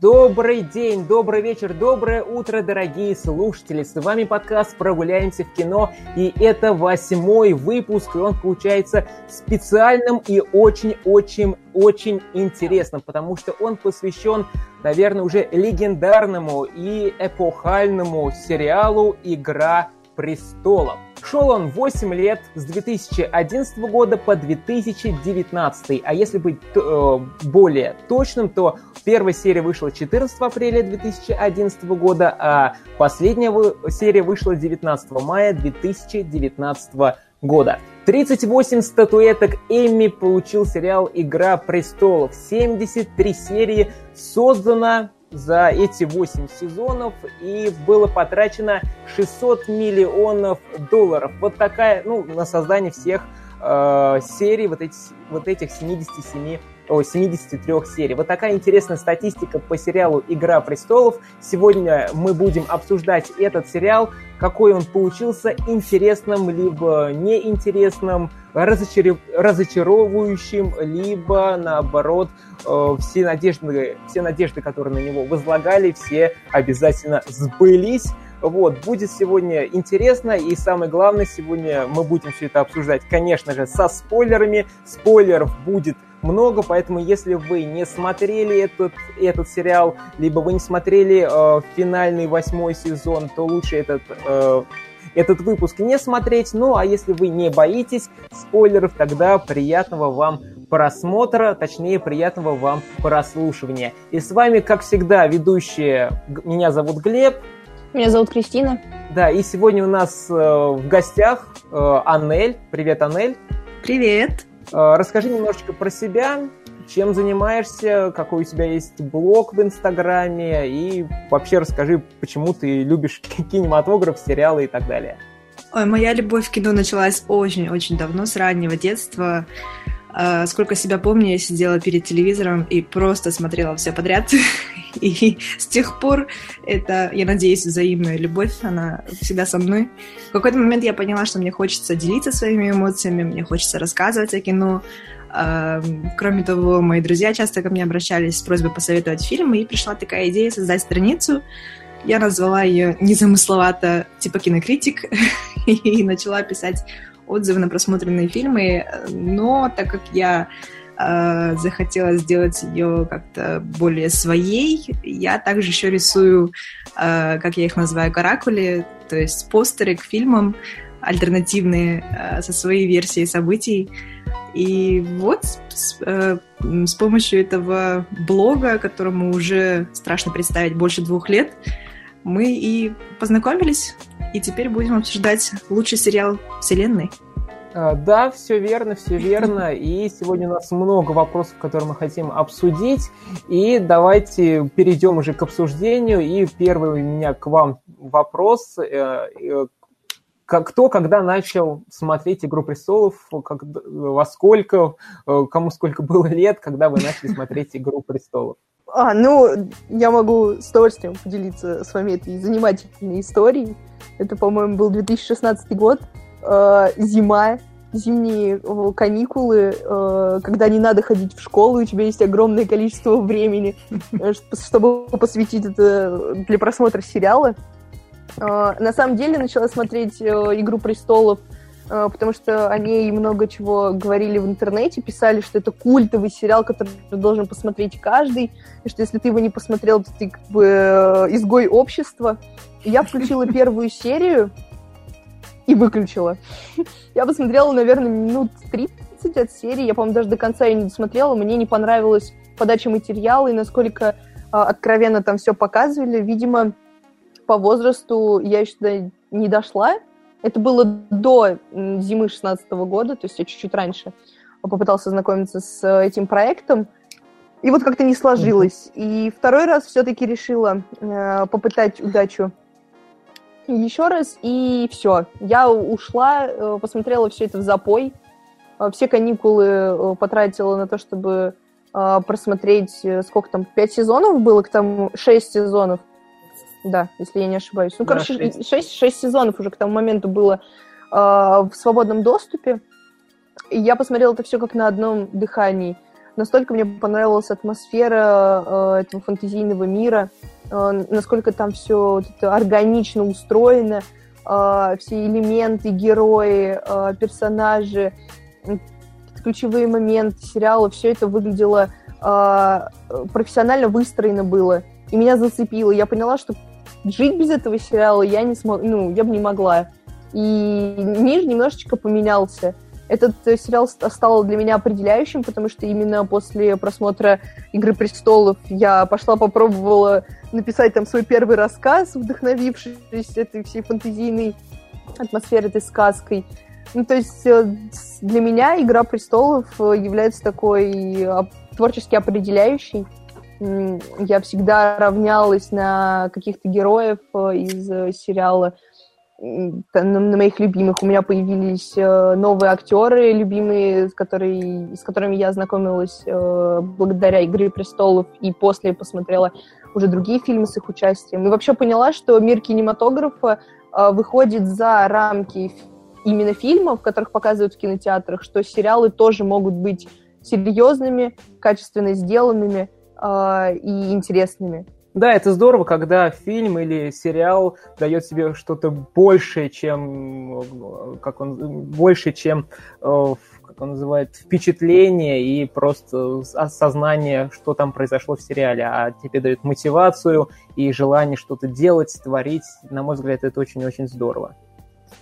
Добрый день, добрый вечер, доброе утро, дорогие слушатели. С вами подкаст «Прогуляемся в кино», и это восьмой выпуск, и он получается специальным и очень-очень-очень интересным, потому что он посвящен, наверное, уже легендарному и эпохальному сериалу «Игра престолов». Шел он 8 лет с 2011 года по 2019. А если быть э, более точным, то первая серия вышла 14 апреля 2011 года, а последняя серия вышла 19 мая 2019 года. 38 статуэток Эмми получил сериал «Игра престолов». 73 серии создано за эти 8 сезонов и было потрачено 600 миллионов долларов. Вот такая, ну, на создание всех э, серий, вот, эти, вот этих 77 о, 73 серий. Вот такая интересная статистика по сериалу «Игра престолов». Сегодня мы будем обсуждать этот сериал, какой он получился, интересным либо неинтересным, разочар... разочаровывающим, либо, наоборот, э, все, надежды, все надежды, которые на него возлагали, все обязательно сбылись. Вот, будет сегодня интересно, и самое главное, сегодня мы будем все это обсуждать, конечно же, со спойлерами. Спойлеров будет много, поэтому если вы не смотрели этот, этот сериал, либо вы не смотрели э, финальный восьмой сезон, то лучше этот, э, этот выпуск не смотреть. Ну, а если вы не боитесь спойлеров, тогда приятного вам просмотра, точнее, приятного вам прослушивания. И с вами, как всегда, ведущие, меня зовут Глеб. Меня зовут Кристина. Да, и сегодня у нас э, в гостях э, Анель. Привет, Анель. Привет. Э, расскажи немножечко про себя, чем занимаешься, какой у тебя есть блог в Инстаграме, и вообще расскажи, почему ты любишь кинематограф, сериалы и так далее. Ой, моя любовь к кино началась очень-очень давно, с раннего детства. А, сколько себя помню, я сидела перед телевизором и просто смотрела все подряд. И с тех пор это, я надеюсь, взаимная любовь, она всегда со мной. В какой-то момент я поняла, что мне хочется делиться своими эмоциями, мне хочется рассказывать о кино. Кроме того, мои друзья часто ко мне обращались с просьбой посоветовать фильмы, и пришла такая идея создать страницу. Я назвала ее незамысловато типа кинокритик и начала писать отзывы на просмотренные фильмы, но так как я э, захотела сделать ее как-то более своей, я также еще рисую, э, как я их называю, каракули, то есть постеры к фильмам альтернативные э, со своей версией событий. И вот с, э, с помощью этого блога, которому уже страшно представить больше двух лет, мы и познакомились, и теперь будем обсуждать лучший сериал вселенной. А, да, все верно, все верно. И сегодня у нас много вопросов, которые мы хотим обсудить. И давайте перейдем уже к обсуждению. И первый у меня к вам вопрос. Э, э, кто когда начал смотреть «Игру престолов», как, во сколько, э, кому сколько было лет, когда вы начали смотреть «Игру престолов»? А, ну, я могу с удовольствием поделиться с вами этой занимательной историей. Это, по-моему, был 2016 год, э, зима, зимние э, каникулы, э, когда не надо ходить в школу, и у тебя есть огромное количество времени, чтобы посвятить это для просмотра сериала. На самом деле начала смотреть «Игру престолов», потому что о ней много чего говорили в интернете, писали, что это культовый сериал, который должен посмотреть каждый, и что если ты его не посмотрел, то ты как бы изгой общества. Я включила первую серию, и выключила. Я посмотрела, наверное, минут 30 от серии. Я, по-моему, даже до конца ее не досмотрела. Мне не понравилась подача материала и насколько э, откровенно там все показывали. Видимо, по возрасту я еще туда не дошла. Это было до зимы 16 года, то есть я чуть-чуть раньше попытался знакомиться с этим проектом. И вот как-то не сложилось. И второй раз все-таки решила э, попытать удачу еще раз, и все. Я ушла, э, посмотрела все это в запой. Э, все каникулы э, потратила на то, чтобы просмотреть, сколько там, пять сезонов было, к тому, шесть сезонов. Да, если я не ошибаюсь. Ну, да, короче, шесть. Шесть, сезонов уже к тому моменту было в свободном доступе. И я посмотрела это все как на одном дыхании. настолько мне понравилась атмосфера э, этого фантазийного мира, насколько там все вот это органично устроено, э, все элементы, герои, э, персонажи, ключевые моменты сериала, все это выглядело э, профессионально выстроено было. И меня зацепило. Я поняла, что жить без этого сериала я не смог, ну, я бы не могла. И мир немножечко поменялся. Этот э, сериал стал для меня определяющим, потому что именно после просмотра «Игры престолов» я пошла, попробовала написать там свой первый рассказ, вдохновившись этой всей фантазийной атмосферой, этой сказкой. Ну, то есть э, для меня «Игра престолов» э, является такой творчески определяющей. Я всегда равнялась на каких-то героев из сериала на, на моих любимых. У меня появились э, новые актеры любимые, с, которые, с которыми я знакомилась э, благодаря «Игре престолов» и после посмотрела уже другие фильмы с их участием. И вообще поняла, что мир кинематографа э, выходит за рамки именно фильмов, которых показывают в кинотеатрах, что сериалы тоже могут быть серьезными, качественно сделанными э, и интересными. Да, это здорово, когда фильм или сериал дает себе что-то большее, чем, как он, больше, чем, э, как он называет, впечатление и просто осознание, что там произошло в сериале, а тебе дает мотивацию и желание что-то делать, творить. На мой взгляд, это очень-очень здорово.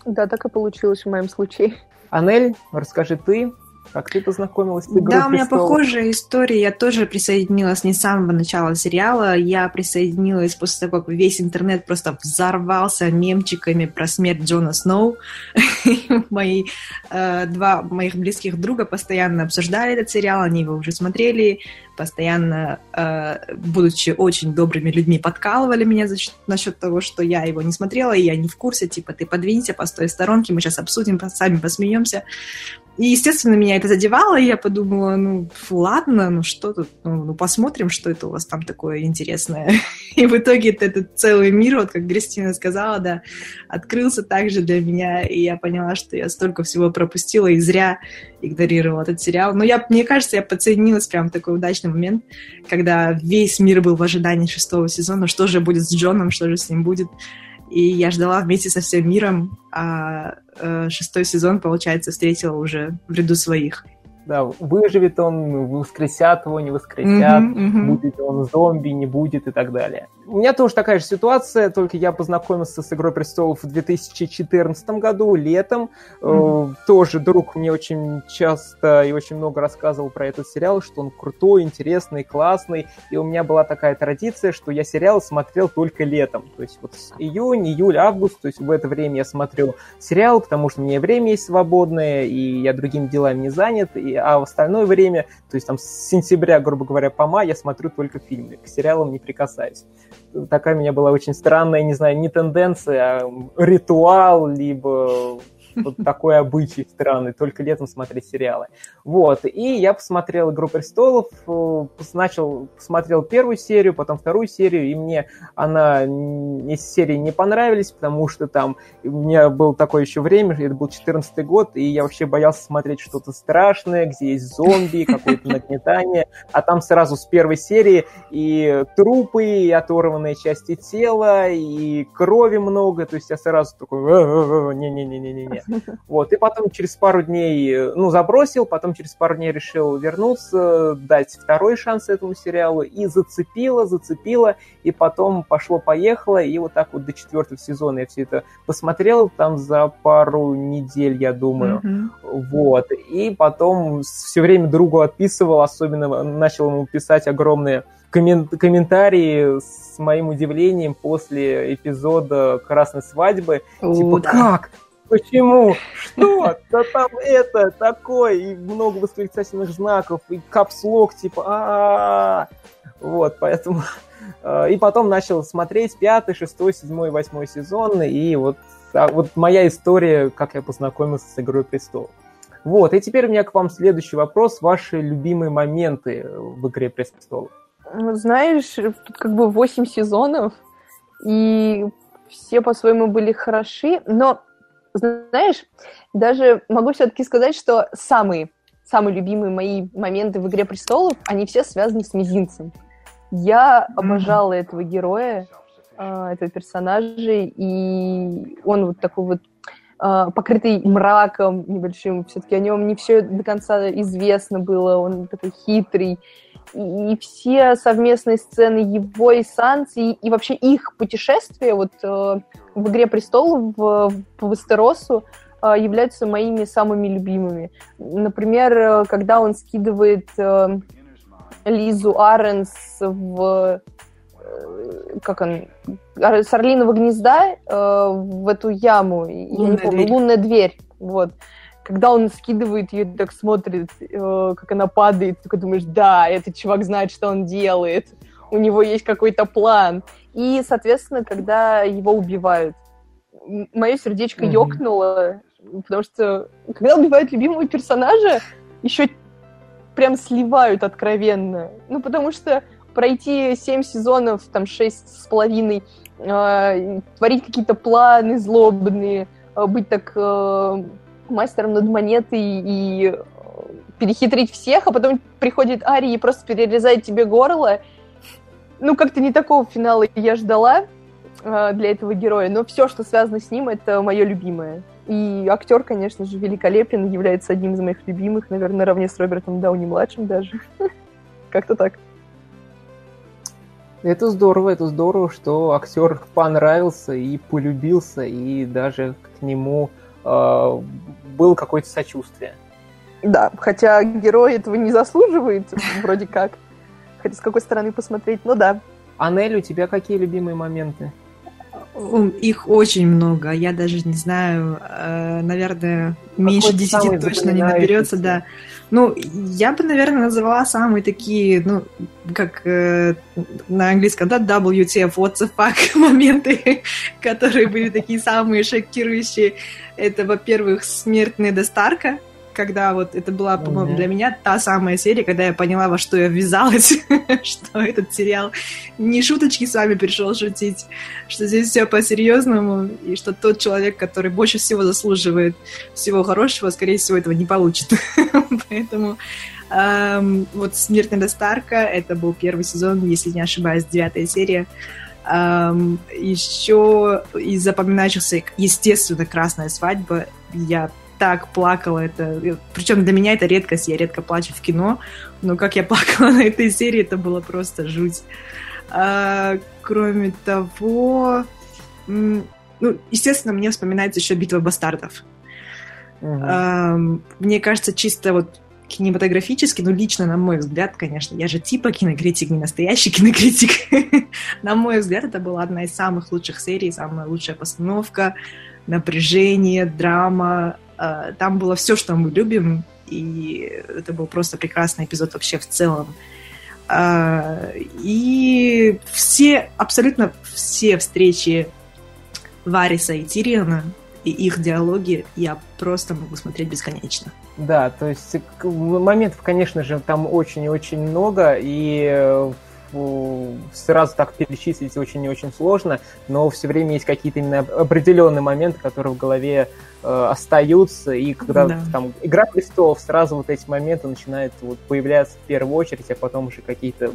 Да, так и получилось в моем случае. Анель, расскажи ты, как ты познакомилась с игрой Да, у меня похожая история. Я тоже присоединилась не с самого начала сериала. Я присоединилась после того, как весь интернет просто взорвался мемчиками про смерть Джона Сноу. Мои э, два моих близких друга постоянно обсуждали этот сериал, они его уже смотрели, постоянно, э, будучи очень добрыми людьми, подкалывали меня за, насчет того, что я его не смотрела, и я не в курсе, типа, ты подвинься, постой в сторонке, мы сейчас обсудим, сами посмеемся. И, естественно, меня это задевало, и я подумала, ну, ладно, ну что тут, ну, ну посмотрим, что это у вас там такое интересное. И в итоге этот целый мир, вот как Кристина сказала, да, открылся также для меня, и я поняла, что я столько всего пропустила и зря игнорировала этот сериал. Но я, мне кажется, я подсоединилась прям в такой удачный момент, когда весь мир был в ожидании шестого сезона, что же будет с Джоном, что же с ним будет. И я ждала вместе со всем миром, а э, шестой сезон, получается, встретила уже в ряду своих. Да, выживет он, воскресят его, не воскресят, uh-huh, uh-huh. будет он зомби, не будет и так далее. У меня тоже такая же ситуация, только я познакомился с «Игрой престолов» в 2014 году, летом. Mm-hmm. Э, тоже друг мне очень часто и очень много рассказывал про этот сериал, что он крутой, интересный, классный. И у меня была такая традиция, что я сериал смотрел только летом. То есть вот июнь, июль, август, то есть в это время я смотрю сериал, потому что у меня время есть свободное, и я другими делами не занят, и, а в остальное время, то есть там с сентября, грубо говоря, по май я смотрю только фильмы, к сериалам не прикасаюсь такая у меня была очень странная, не знаю, не тенденция, а ритуал, либо вот такой обычай странный, только летом смотреть сериалы. Вот, и я посмотрел «Игру престолов», э, начал, посмотрел первую серию, потом вторую серию, и мне она, эти серии не понравились, потому что там у меня было такое еще время, это был 14 год, и я вообще боялся смотреть что-то страшное, где есть зомби, какое-то нагнетание, а там сразу с первой серии и трупы, и оторванные части тела, и крови много, то есть я сразу такой, не-не-не-не-не. Вот, и потом через пару дней, ну, забросил, потом через пару дней решил вернуться, дать второй шанс этому сериалу, и зацепило, зацепило, и потом пошло-поехало, и вот так вот до четвертого сезона я все это посмотрел, там за пару недель, я думаю, mm-hmm. вот, и потом все время другу отписывал, особенно начал ему писать огромные комментарии с моим удивлением после эпизода «Красной свадьбы». О, типа, да. как? Почему? Что? Да там это, такое, и много восклицательных знаков, и капслог, типа, а Вот, поэтому... И потом начал смотреть пятый, шестой, седьмой, восьмой сезон, и вот, а, вот моя история, как я познакомился с «Игрой престолов». Вот, и теперь у меня к вам следующий вопрос. Ваши любимые моменты в «Игре престолов»? Знаешь, тут как бы восемь сезонов, и все по-своему были хороши, но знаешь, даже могу все-таки сказать, что самый, самые любимые мои моменты в «Игре престолов», они все связаны с мизинцем. Я обожала этого героя, э, этого персонажа, и он вот такой вот покрытый мраком небольшим. Все-таки о нем не все до конца известно было, он такой хитрый. И, все совместные сцены его и Санси, и, вообще их путешествия вот э, в «Игре престолов» в, в Вестеросу, а, являются моими самыми любимыми. Например, э, когда он скидывает э, Лизу Аренс в как он, с Орлиного гнезда в эту яму, лунная я не помню, дверь. лунная дверь, вот. Когда он скидывает ее, так смотрит, как она падает, ты думаешь, да, этот чувак знает, что он делает, у него есть какой-то план. И, соответственно, когда его убивают, мое сердечко mm-hmm. ёкнуло, Потому что когда убивают любимого персонажа, еще прям сливают откровенно. Ну, потому что пройти семь сезонов, там, шесть с половиной, э, творить какие-то планы злобные, э, быть так э, мастером над монетой и перехитрить всех, а потом приходит Ари и просто перерезает тебе горло. Ну, как-то не такого финала я ждала для этого героя, но все, что связано с ним, это мое любимое. И актер, конечно же, великолепен, является одним из моих любимых, наверное, наравне с Робертом Дауни-младшим даже. Как-то так. Это здорово, это здорово, что актер понравился и полюбился, и даже к нему э, было какое-то сочувствие. Да, хотя герой этого не заслуживает, вроде как. Хотя с какой стороны посмотреть, ну да. Анель, у тебя какие любимые моменты? Их очень много. Я даже не знаю, э, наверное, меньше десяти точно не наберется, да. Ну, я бы, наверное, называла самые такие, ну, как э, на английском, да, WTF, what the fuck моменты, которые были такие самые шокирующие. Это, во-первых, смерть Неда Старка, когда вот это была, по-моему, для меня та самая серия, когда я поняла, во что я ввязалась, что этот сериал не шуточки с вами пришел шутить, что здесь все по-серьезному, и что тот человек, который больше всего заслуживает всего хорошего, скорее всего, этого не получит. Поэтому эм, вот «Смерть Неда Старка» — это был первый сезон, если не ошибаюсь, девятая серия. Um, еще из запоминающихся, естественно, «Красная свадьба». Я так плакала. Это... Причем для меня это редкость, я редко плачу в кино, но как я плакала на этой серии, это было просто жуть. А, кроме того, ну, естественно, мне вспоминается еще «Битва бастардов». Угу. А, мне кажется, чисто вот кинематографически, ну, лично, на мой взгляд, конечно, я же типа кинокритик, не настоящий кинокритик. на мой взгляд, это была одна из самых лучших серий, самая лучшая постановка, напряжение, драма, там было все, что мы любим, и это был просто прекрасный эпизод вообще в целом. Э, и все, абсолютно все встречи Вариса и Тириона и их диалоги я просто могу смотреть бесконечно. Да, то есть моментов, конечно же, там очень и очень много, и э, сразу так перечислить очень и очень сложно, но все время есть какие-то именно определенные моменты, которые в голове э, остаются, и когда да. там Игра престолов, сразу вот эти моменты начинают вот, появляться в первую очередь, а потом уже какие-то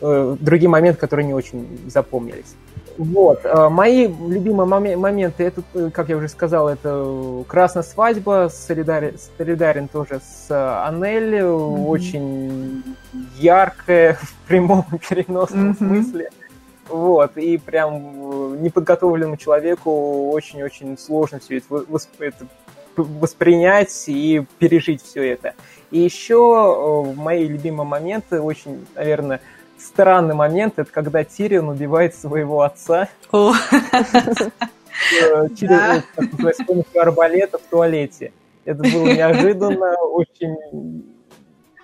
э, другие моменты, которые не очень запомнились. Вот. Э, мои любимые моменты, это, э, как я уже сказал, это «Красная свадьба», солидарен, солидарен тоже с э, Анель, mm-hmm. очень яркая в прямом переносном mm-hmm. смысле. Вот, и прям неподготовленному человеку очень-очень сложно все это, это воспринять и пережить все это. И еще мои любимые моменты, очень, наверное, странный момент, это когда Тирион убивает своего отца. Э, через с помощью арбалета в туалете. Это было неожиданно, очень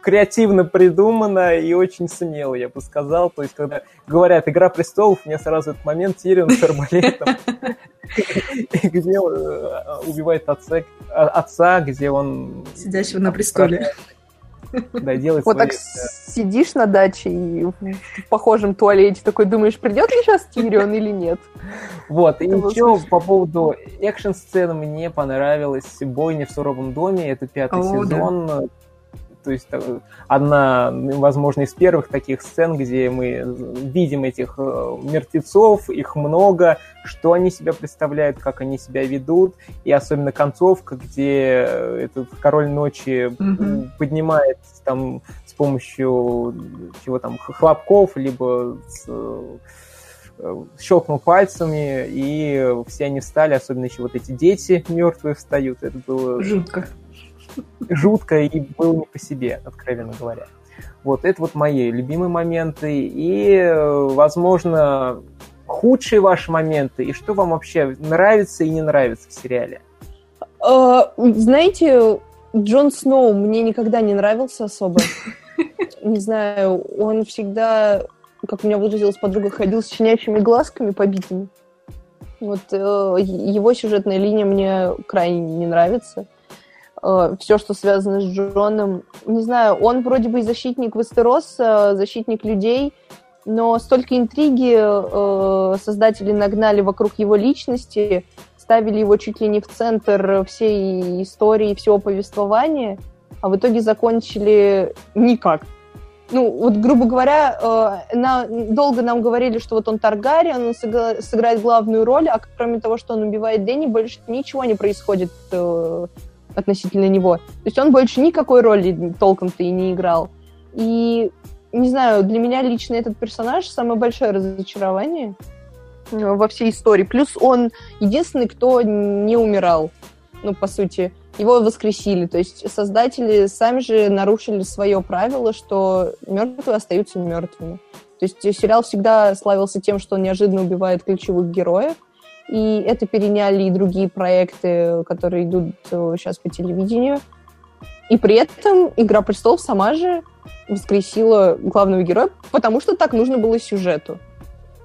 креативно придумано и очень смело, я бы сказал. То есть, когда говорят «Игра престолов», мне сразу этот момент Тирион с арбалетом, где э, убивает отца, где он... Сидящего на престоле. Да, делать Вот так сидишь на даче и в похожем туалете такой думаешь, придет ли сейчас Тирион или нет? Вот, и еще по поводу экшн-сцены мне понравилась «Бойня в суровом доме», это пятый сезон. То есть э, одна, возможно, из первых таких сцен, где мы видим этих э, мертвецов, их много, что они себя представляют, как они себя ведут, и особенно концовка, где этот король ночи mm-hmm. поднимает там с помощью чего там хлопков, либо с, щелкнул пальцами, и все они встали, особенно еще вот эти дети мертвые встают. Это было... Жутко. Жутко и было не по себе, откровенно говоря. Вот, это вот мои любимые моменты. И, возможно, худшие ваши моменты. И что вам вообще нравится и не нравится в сериале? А, знаете, Джон Сноу мне никогда не нравился особо. Не знаю, он всегда как у меня выразилась подруга, ходил с щенячьими глазками побитыми. Вот э, его сюжетная линия мне крайне не нравится. Э, все, что связано с Джоном, не знаю, он вроде бы и защитник Вестероса, защитник людей, но столько интриги э, создатели нагнали вокруг его личности, ставили его чуть ли не в центр всей истории, всего повествования, а в итоге закончили никак. Ну, вот, грубо говоря, э, на, долго нам говорили, что вот он Таргариен, он сыгра, сыграет главную роль, а кроме того, что он убивает Дэнни, больше ничего не происходит э, относительно него. То есть он больше никакой роли толком-то и не играл. И, не знаю, для меня лично этот персонаж самое большое разочарование э, во всей истории. Плюс он единственный, кто не умирал, ну, по сути его воскресили. То есть создатели сами же нарушили свое правило, что мертвые остаются мертвыми. То есть сериал всегда славился тем, что он неожиданно убивает ключевых героев. И это переняли и другие проекты, которые идут сейчас по телевидению. И при этом «Игра престолов» сама же воскресила главного героя, потому что так нужно было сюжету.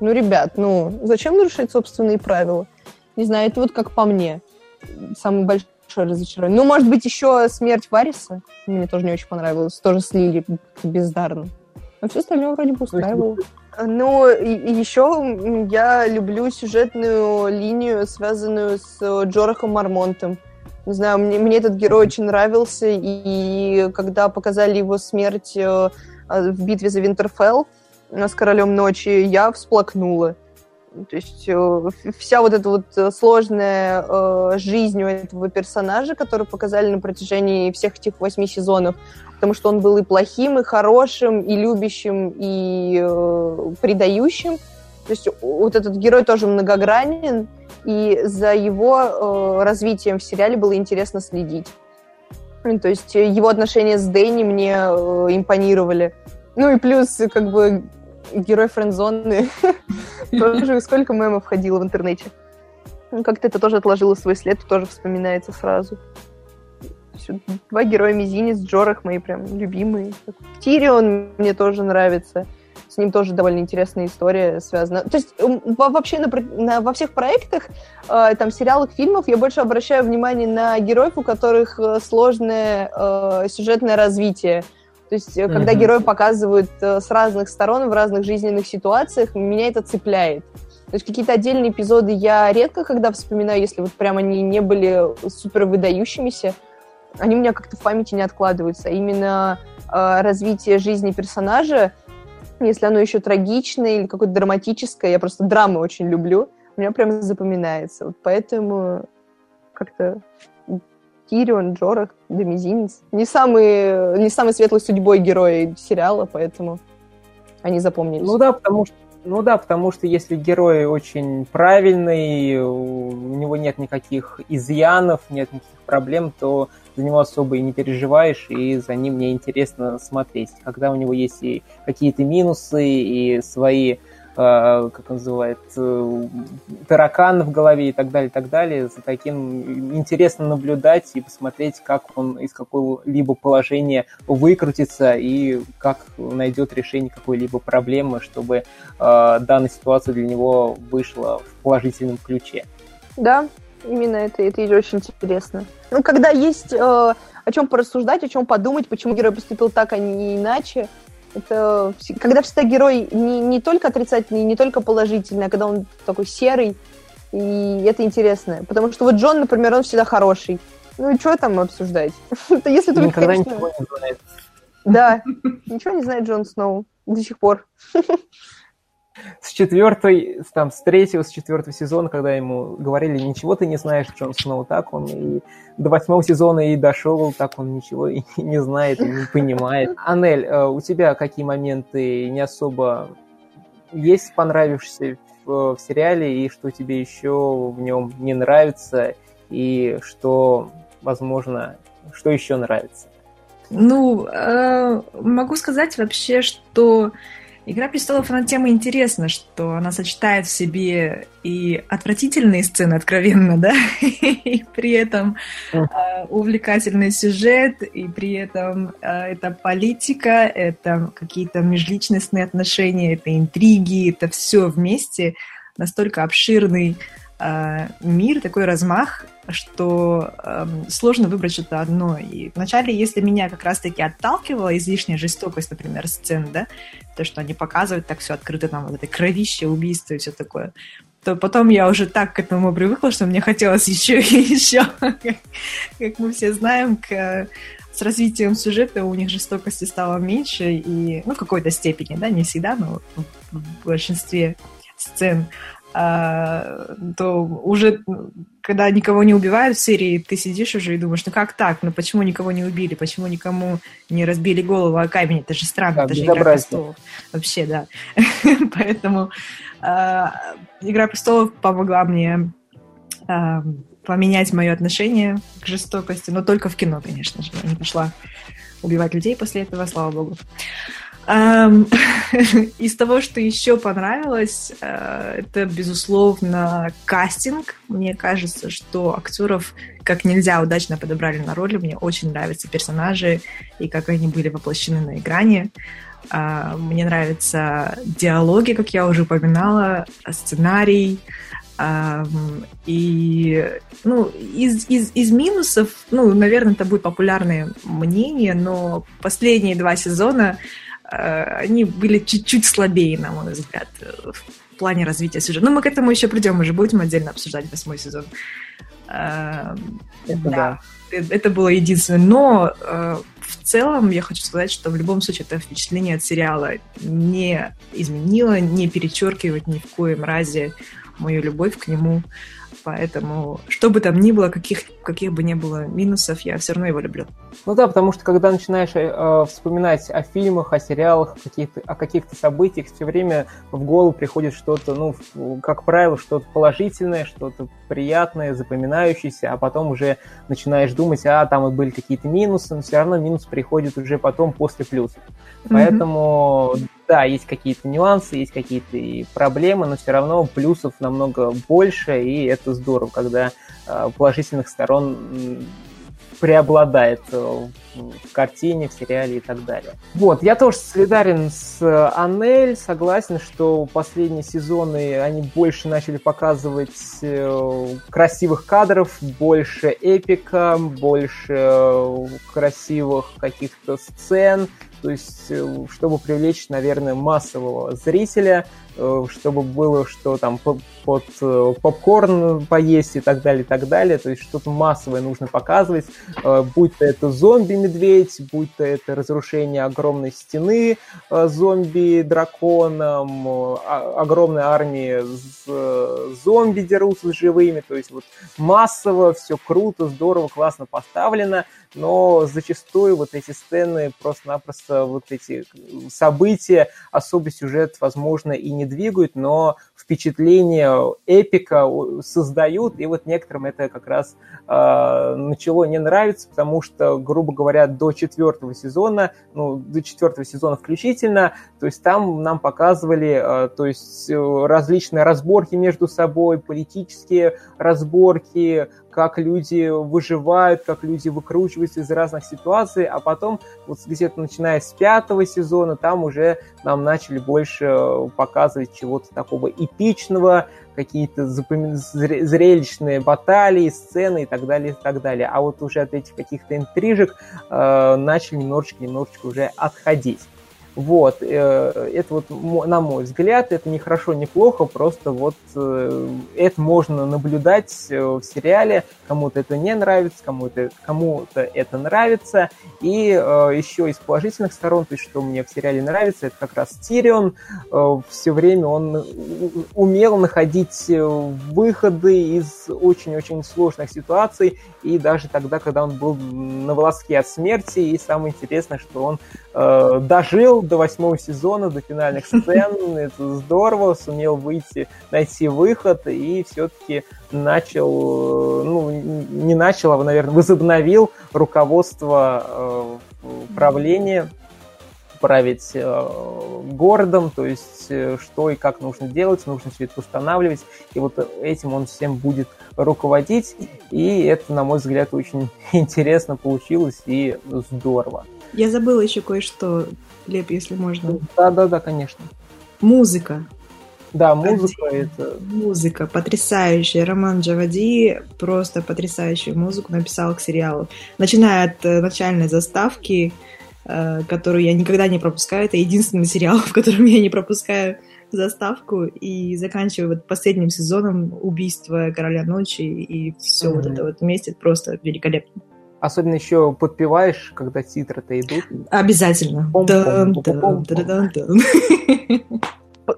Ну, ребят, ну, зачем нарушать собственные правила? Не знаю, это вот как по мне. Самый большой большое разочарование. Ну, может быть, еще смерть Вариса. Мне тоже не очень понравилось. Тоже слили бездарно. А все остальное вроде бы устраивало. Ну, и еще я люблю сюжетную линию, связанную с Джорахом Мармонтом. Не знаю, мне, мне этот герой очень нравился, и когда показали его смерть э, в битве за Винтерфелл э, с Королем Ночи, я всплакнула. То есть э, вся вот эта вот э, сложная э, жизнь у этого персонажа, которую показали на протяжении всех этих восьми сезонов, потому что он был и плохим, и хорошим, и любящим, и э, предающим. То есть вот этот герой тоже многогранен, и за его э, развитием в сериале было интересно следить. То есть его отношения с Дэнни мне э, импонировали. Ну и плюс, как бы, герой френдзоны. Тоже сколько мемов ходило в интернете. Как-то это тоже отложило свой след, тоже вспоминается сразу. Два героя Мизинец, Джорах мои прям любимые. Тирион мне тоже нравится. С ним тоже довольно интересная история связана. То есть вообще на, на, во всех проектах, э, там, сериалах, фильмах я больше обращаю внимание на героев, у которых э, сложное э, сюжетное развитие. То есть, mm-hmm. когда герои показывают э, с разных сторон, в разных жизненных ситуациях, меня это цепляет. То есть какие-то отдельные эпизоды я редко когда вспоминаю, если вот прям они не были супер выдающимися, они у меня как-то в памяти не откладываются. А именно э, развитие жизни персонажа, если оно еще трагичное или какое-то драматическое, я просто драмы очень люблю, у меня прям запоминается. Вот поэтому как-то Тирион, Джорах, Демизинец. Не самый, не самый светлой судьбой герои сериала, поэтому они запомнились. Ну да, потому что ну да, потому что если герой очень правильный, у него нет никаких изъянов, нет никаких проблем, то за него особо и не переживаешь, и за ним мне интересно смотреть. Когда у него есть и какие-то минусы, и свои как он называет, э, таракан в голове и так далее, и так далее. За таким интересно наблюдать и посмотреть, как он из какого-либо положения выкрутится и как найдет решение какой-либо проблемы, чтобы э, данная ситуация для него вышла в положительном ключе. Да, именно это, это очень интересно. Ну, когда есть э, о чем порассуждать, о чем подумать, почему герой поступил так, а не иначе, это когда всегда герой не, не только отрицательный, не только положительный, а когда он такой серый, и это интересно. Потому что вот Джон, например, он всегда хороший. Ну и что там обсуждать? Если только, Никогда конечно... ничего не знает. Да, ничего не знает Джон Сноу до сих пор. С четвертой, там, с третьего, с четвертого сезона, когда ему говорили, ничего ты не знаешь, Джон Сноу, так он и до восьмого сезона и дошел, так он ничего и не знает, и не понимает. Анель, э, у тебя какие моменты не особо есть понравившиеся в, в сериале, и что тебе еще в нем не нравится, и что, возможно, что еще нравится? Ну, э, могу сказать вообще, что Игра престолов, она тема интересна, что она сочетает в себе и отвратительные сцены, откровенно, да, и при этом э, увлекательный сюжет, и при этом э, это политика, это какие-то межличностные отношения, это интриги, это все вместе. Настолько обширный э, мир, такой размах, что э, сложно выбрать что-то одно. И вначале, если меня как раз-таки отталкивала излишняя жестокость, например, сцен, да, то, что они показывают так все открыто, там, вот это кровище, убийство и все такое, то потом я уже так к этому привыкла, что мне хотелось еще и еще. Как мы все знаем, к, с развитием сюжета у них жестокости стало меньше, и, ну, в какой-то степени, да, не всегда, но в большинстве сцен. А, то уже когда никого не убивают в серии, ты сидишь уже и думаешь, ну как так? Ну почему никого не убили? Почему никому не разбили голову о камень? Это же странно, да, это же Игра престолов. Вообще, да. Поэтому э, Игра престолов помогла мне э, поменять мое отношение к жестокости, но только в кино, конечно же. Я не пошла убивать людей после этого, слава богу. Из того, что еще понравилось, э, это, безусловно, кастинг. Мне кажется, что актеров как нельзя удачно подобрали на роли. Мне очень нравятся персонажи и как они были воплощены на экране. А, мне нравятся диалоги, как я уже упоминала, сценарий. И ну, из, из, из минусов, ну, наверное, это будет популярное мнение, но последние два сезона Э, они были чуть-чуть слабее, на мой взгляд, в плане развития сюжета. Но мы к этому еще придем, уже будем отдельно обсуждать восьмой сезон. Э, это, да. да. Э, это было единственное. Но в целом я хочу сказать, что в любом случае это впечатление от сериала не изменило, не перечеркивает ни в коем разе мою любовь к нему. Поэтому, что бы там ни было, каких, каких бы ни было минусов, я все равно его люблю. Ну да, потому что когда начинаешь э, вспоминать о фильмах, о сериалах, каких-то, о каких-то событиях, все время в голову приходит что-то, ну, как правило, что-то положительное, что-то приятное, запоминающееся, а потом уже начинаешь думать, а там и были какие-то минусы, но все равно минус приходит уже потом после плюсов. Mm-hmm. Да, есть какие-то нюансы, есть какие-то проблемы, но все равно плюсов намного больше, и это здорово, когда э, положительных сторон преобладает э, в картине, в сериале и так далее. Вот, я тоже солидарен с Анель, согласен, что последние сезоны они больше начали показывать э, красивых кадров, больше эпика, больше красивых каких-то сцен, то есть, э, чтобы привлечь, наверное, массового зрителя, э, чтобы было что там под э, попкорн поесть и так далее, и так далее. То есть что-то массовое нужно показывать, будь то это зомби-медведь, будь то это разрушение огромной стены зомби-драконом, а, огромная армия зомби дерутся с живыми. То есть вот массово, все круто, здорово, классно поставлено но зачастую вот эти сцены просто-напросто вот эти события особый сюжет, возможно, и не двигают, но впечатление эпика создают, и вот некоторым это как раз э, начало не нравиться, потому что, грубо говоря, до четвертого сезона, ну, до четвертого сезона включительно, то есть там нам показывали, э, то есть э, различные разборки между собой, политические разборки, как люди выживают, как люди выкручиваются из разных ситуаций, а потом вот где-то начиная с пятого сезона там уже нам начали больше э, показывать чего-то такого эпичного, какие-то зрелищные баталии, сцены и так далее, и так далее. А вот уже от этих каких-то интрижек э, начали немножечко-немножечко уже отходить. Вот, э, это вот, на мой взгляд, это не хорошо, не плохо, просто вот э, это можно наблюдать э, в сериале, кому-то это не нравится, кому-то кому это нравится, и еще из положительных сторон, то есть что мне в сериале нравится, это как раз Тирион, все время он умел находить выходы из очень-очень сложных ситуаций, и даже тогда, когда он был на волоске от смерти, и самое интересное, что он дожил до восьмого сезона, до финальных сцен. Это здорово, сумел выйти, найти выход и все-таки начал, ну, не начал, а, наверное, возобновил руководство э, правления править э, городом, то есть э, что и как нужно делать, нужно все это устанавливать, и вот этим он всем будет руководить, и это, на мой взгляд, очень интересно получилось и здорово. Я забыла еще кое-что, Леп, если можно. Да, да, да, конечно. Музыка. Да, музыка это... Музыка потрясающая. Роман Джавади просто потрясающую музыку написал к сериалу. Начиная от э, начальной заставки, э, которую я никогда не пропускаю. Это единственный сериал, в котором я не пропускаю заставку. И заканчивая вот последним сезоном убийства Короля Ночи и все mm-hmm. вот это вот вместе просто великолепно. Особенно еще подпеваешь, когда титры-то идут. Обязательно.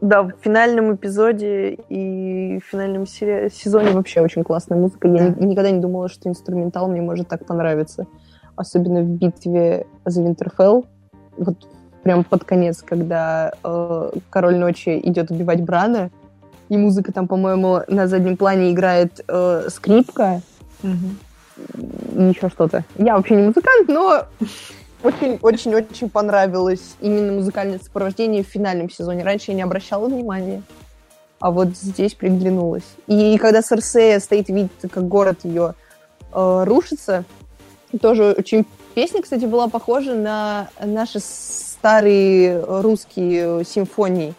Да, в финальном эпизоде и в финальном сезоне вообще очень классная музыка. Я никогда не думала, что инструментал мне может так понравиться. Особенно в битве за Винтерфелл. Вот прям под конец, когда э, Король Ночи идет убивать Брана, и музыка там, по-моему, на заднем плане играет э, скрипка. Угу и еще что-то. Я вообще не музыкант, но очень-очень-очень понравилось именно музыкальное сопровождение в финальном сезоне. Раньше я не обращала внимания, а вот здесь приглянулась. И когда Серсея стоит, видит, как город ее э, рушится, тоже очень... Песня, кстати, была похожа на наши старые русские симфонии.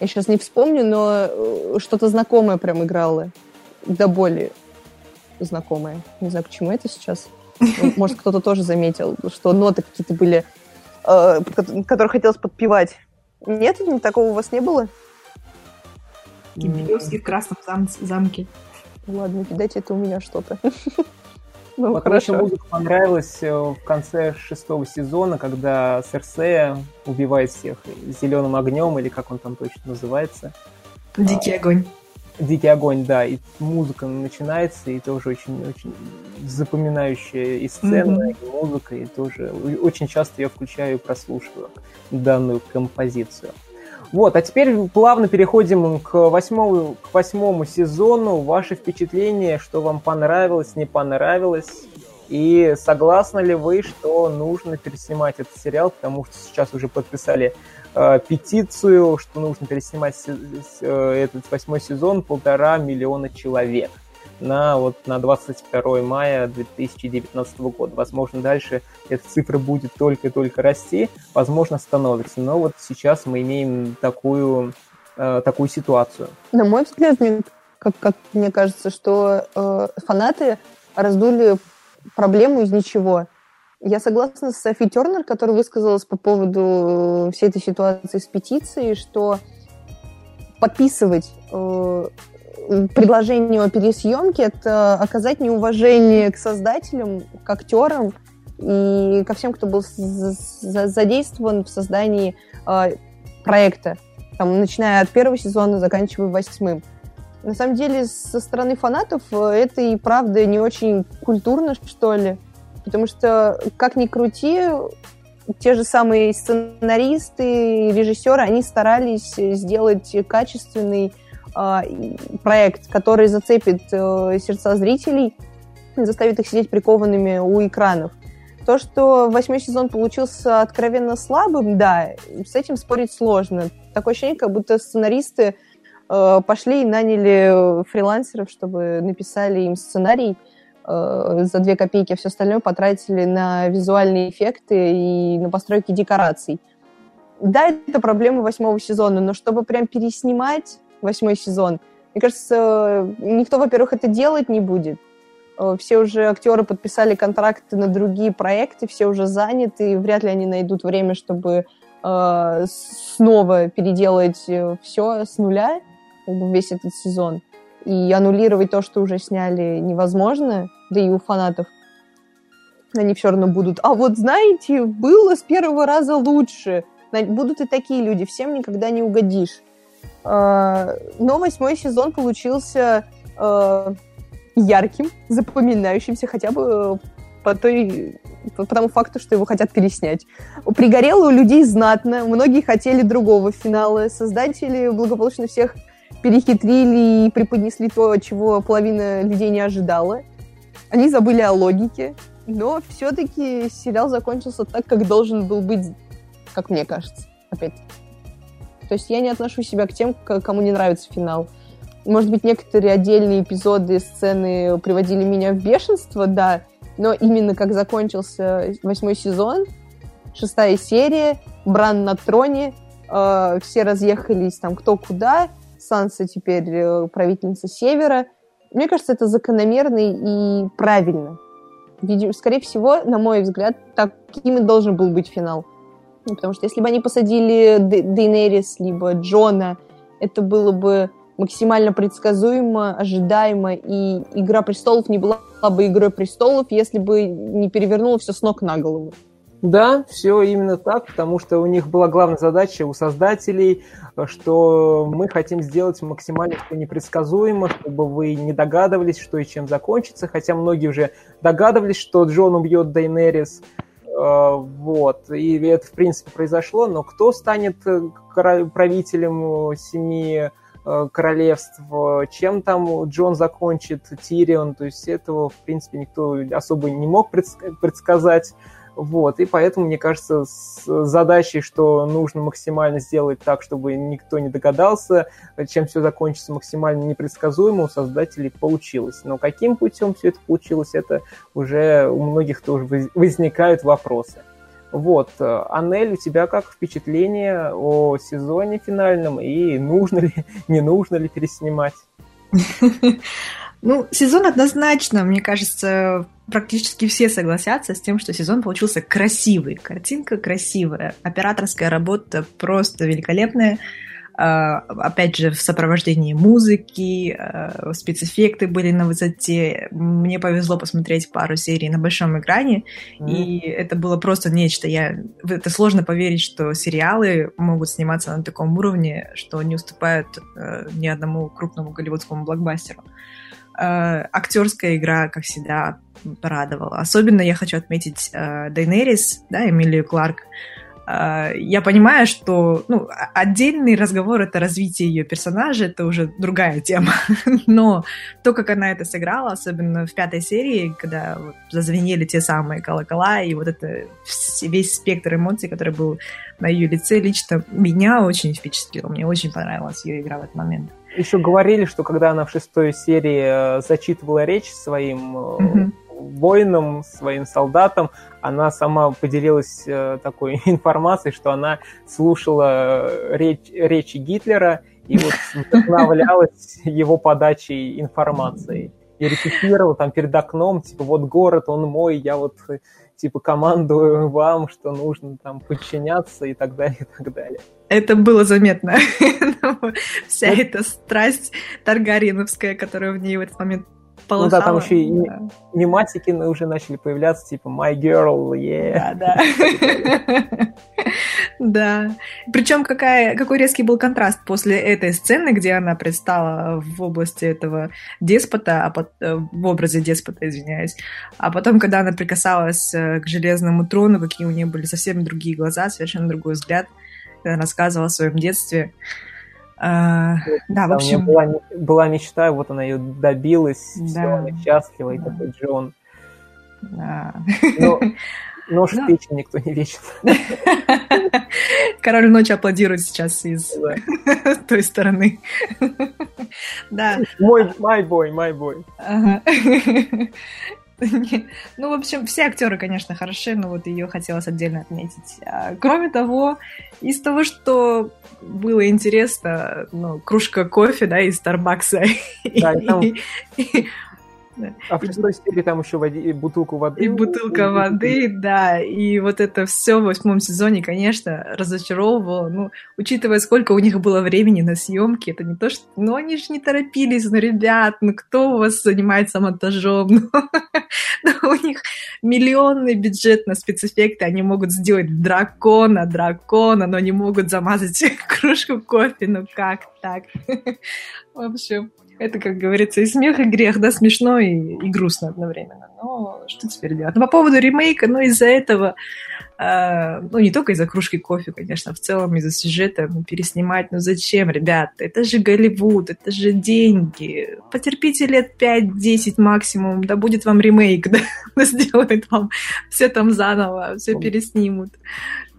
Я сейчас не вспомню, но э, что-то знакомое прям играло до боли знакомые. Не знаю, почему это сейчас. Может, кто-то тоже заметил, что ноты какие-то были, э, которые хотелось подпевать. Нет, такого у вас не было? Кипелевский в красном зам замке. Ладно, видать, это у меня что-то. Ну, вот хорошо. музыка понравилась э, в конце шестого сезона, когда Серсея убивает всех зеленым огнем, или как он там точно называется. Дикий огонь. Дикий огонь, да, и музыка начинается, и тоже очень-очень запоминающая и сцена, mm-hmm. и музыка, и тоже очень часто я включаю и прослушиваю данную композицию. Вот, а теперь плавно переходим к восьмому, к восьмому сезону. Ваши впечатления, что вам понравилось, не понравилось? И согласны ли вы, что нужно переснимать этот сериал, потому что сейчас уже подписали петицию, что нужно переснимать э, этот восьмой сезон полтора миллиона человек на, вот, на 22 мая 2019 года. Возможно, дальше эта цифра будет только-только расти, возможно, становится. Но вот сейчас мы имеем такую, э, такую ситуацию. На мой взгляд, мне, как, как мне кажется, что э, фанаты раздули проблему из ничего. Я согласна с Софи Тернер, которая высказалась по поводу э, всей этой ситуации с петицией, что подписывать э, предложение о пересъемке – это оказать неуважение к создателям, к актерам и ко всем, кто был задействован в создании э, проекта, там, начиная от первого сезона, заканчивая восьмым. На самом деле, со стороны фанатов э, это и правда не очень культурно, что ли. Потому что, как ни крути, те же самые сценаристы режиссеры, они старались сделать качественный э, проект, который зацепит э, сердца зрителей, заставит их сидеть прикованными у экранов. То, что восьмой сезон получился откровенно слабым, да, с этим спорить сложно. Такое ощущение, как будто сценаристы э, пошли и наняли фрилансеров, чтобы написали им сценарий, за две копейки, все остальное потратили на визуальные эффекты и на постройки декораций. Да, это проблема восьмого сезона, но чтобы прям переснимать восьмой сезон, мне кажется, никто, во-первых, это делать не будет. Э, все уже актеры подписали контракты на другие проекты, все уже заняты, и вряд ли они найдут время, чтобы э, снова переделать все с нуля, весь этот сезон, и аннулировать то, что уже сняли, невозможно, да и у фанатов они все равно будут. А вот знаете, было с первого раза лучше. Будут и такие люди, всем никогда не угодишь. А, но восьмой сезон получился а, ярким, запоминающимся хотя бы по, той, по тому факту, что его хотят переснять. Пригорело у людей знатно, многие хотели другого финала. Создатели благополучно всех перехитрили и преподнесли то, чего половина людей не ожидала. Они забыли о логике, но все-таки сериал закончился так, как должен был быть, как мне кажется, опять. То есть я не отношу себя к тем, кому не нравится финал. Может быть, некоторые отдельные эпизоды, сцены приводили меня в бешенство, да, но именно как закончился восьмой сезон, шестая серия, Бран на троне, э, все разъехались там кто куда, Санса теперь э, правительница Севера. Мне кажется, это закономерно и правильно. Видимо, скорее всего, на мой взгляд, таким и должен был быть финал. Ну, потому что если бы они посадили Дейнерис либо Джона, это было бы максимально предсказуемо, ожидаемо, и «Игра престолов» не была бы «Игрой престолов», если бы не перевернуло все с ног на голову. Да, все именно так, потому что у них была главная задача у создателей, что мы хотим сделать максимально все непредсказуемо, чтобы вы не догадывались, что и чем закончится, хотя многие уже догадывались, что Джон убьет Дейнерис, э, вот, и это, в принципе, произошло, но кто станет э, правителем семи э, королевств, чем там Джон закончит, Тирион, то есть этого, в принципе, никто особо не мог предсказать, вот, и поэтому, мне кажется, с задачей, что нужно максимально сделать так, чтобы никто не догадался, чем все закончится максимально непредсказуемо, у создателей получилось. Но каким путем все это получилось, это уже у многих тоже возникают вопросы. Вот, Анель, у тебя как впечатление о сезоне финальном и нужно ли, не нужно ли переснимать? Ну, сезон однозначно, мне кажется, практически все согласятся с тем, что сезон получился красивый. Картинка красивая, операторская работа просто великолепная. А, опять же, в сопровождении музыки, а, спецэффекты были на высоте. Мне повезло посмотреть пару серий на большом экране, mm. и это было просто нечто. Я... Это сложно поверить, что сериалы могут сниматься на таком уровне, что не уступают э, ни одному крупному голливудскому блокбастеру. Э, актерская игра, как всегда, порадовала. Особенно я хочу отметить э, Дейнерис, да, Эмилию Кларк. Э, я понимаю, что ну, отдельный разговор это развитие ее персонажа, это уже другая тема. Но то, как она это сыграла, особенно в пятой серии, когда вот зазвенели те самые колокола, и вот это весь спектр эмоций, который был на ее лице, лично меня очень впечатлил. Мне очень понравилась ее игра в этот момент. Еще говорили, что когда она в шестой серии э, зачитывала речь своим mm-hmm. воинам, своим солдатам, она сама поделилась э, такой информацией, что она слушала речь, речи Гитлера и вот вдохновлялась его подачей информации. И репетировала там перед окном, типа, вот город, он мой, я вот типа командую вам, что нужно там подчиняться и так далее, и так далее. Это было заметно. Вся эта страсть таргариновская, которая в ней в этот момент полыхала. Ну да, там еще и да. мемасики уже начали появляться, типа My Girl, yeah. Да, да. Да. Причем какая, какой резкий был контраст после этой сцены, где она предстала в области этого деспота, а под, э, в образе деспота, извиняюсь. А потом, когда она прикасалась э, к железному трону, какие у нее были совсем другие глаза, совершенно другой взгляд, она рассказывала о своем детстве. А, да, в общем... Была, была мечта, вот она ее добилась, да. все, она счастлива, да. и такой Джон. Да. Но, нож в печень никто не вечит. Король ночи аплодирует сейчас из той стороны. Да. Мой, мой бой, мой бой. Ну, в общем, все актеры, конечно, хороши, но вот ее хотелось отдельно отметить. А, кроме того, из того, что было интересно, ну, кружка кофе, да, из Старбакса. Да, и там... А в шестой серии там еще води... бутылку воды. И бутылка воды, да. И вот это все в восьмом сезоне, конечно, разочаровывало. Ну, учитывая, сколько у них было времени на съемки, это не то, что... Ну, они же не торопились, ну, ребят, ну, кто у вас занимается монтажом? Ну, у них миллионный бюджет на спецэффекты, они могут сделать дракона, дракона, но не могут замазать кружку кофе, ну как так? В общем, это, как говорится, и смех, и грех, да, смешно и, и грустно одновременно. Но что теперь делать? Но по поводу ремейка, ну, из-за этого, э, ну, не только из-за кружки кофе, конечно, а в целом из-за сюжета ну, переснимать, ну, зачем, ребят? Это же Голливуд, это же деньги. Потерпите лет 5-10 максимум, да будет вам ремейк, да, сделают вам все там заново, все переснимут.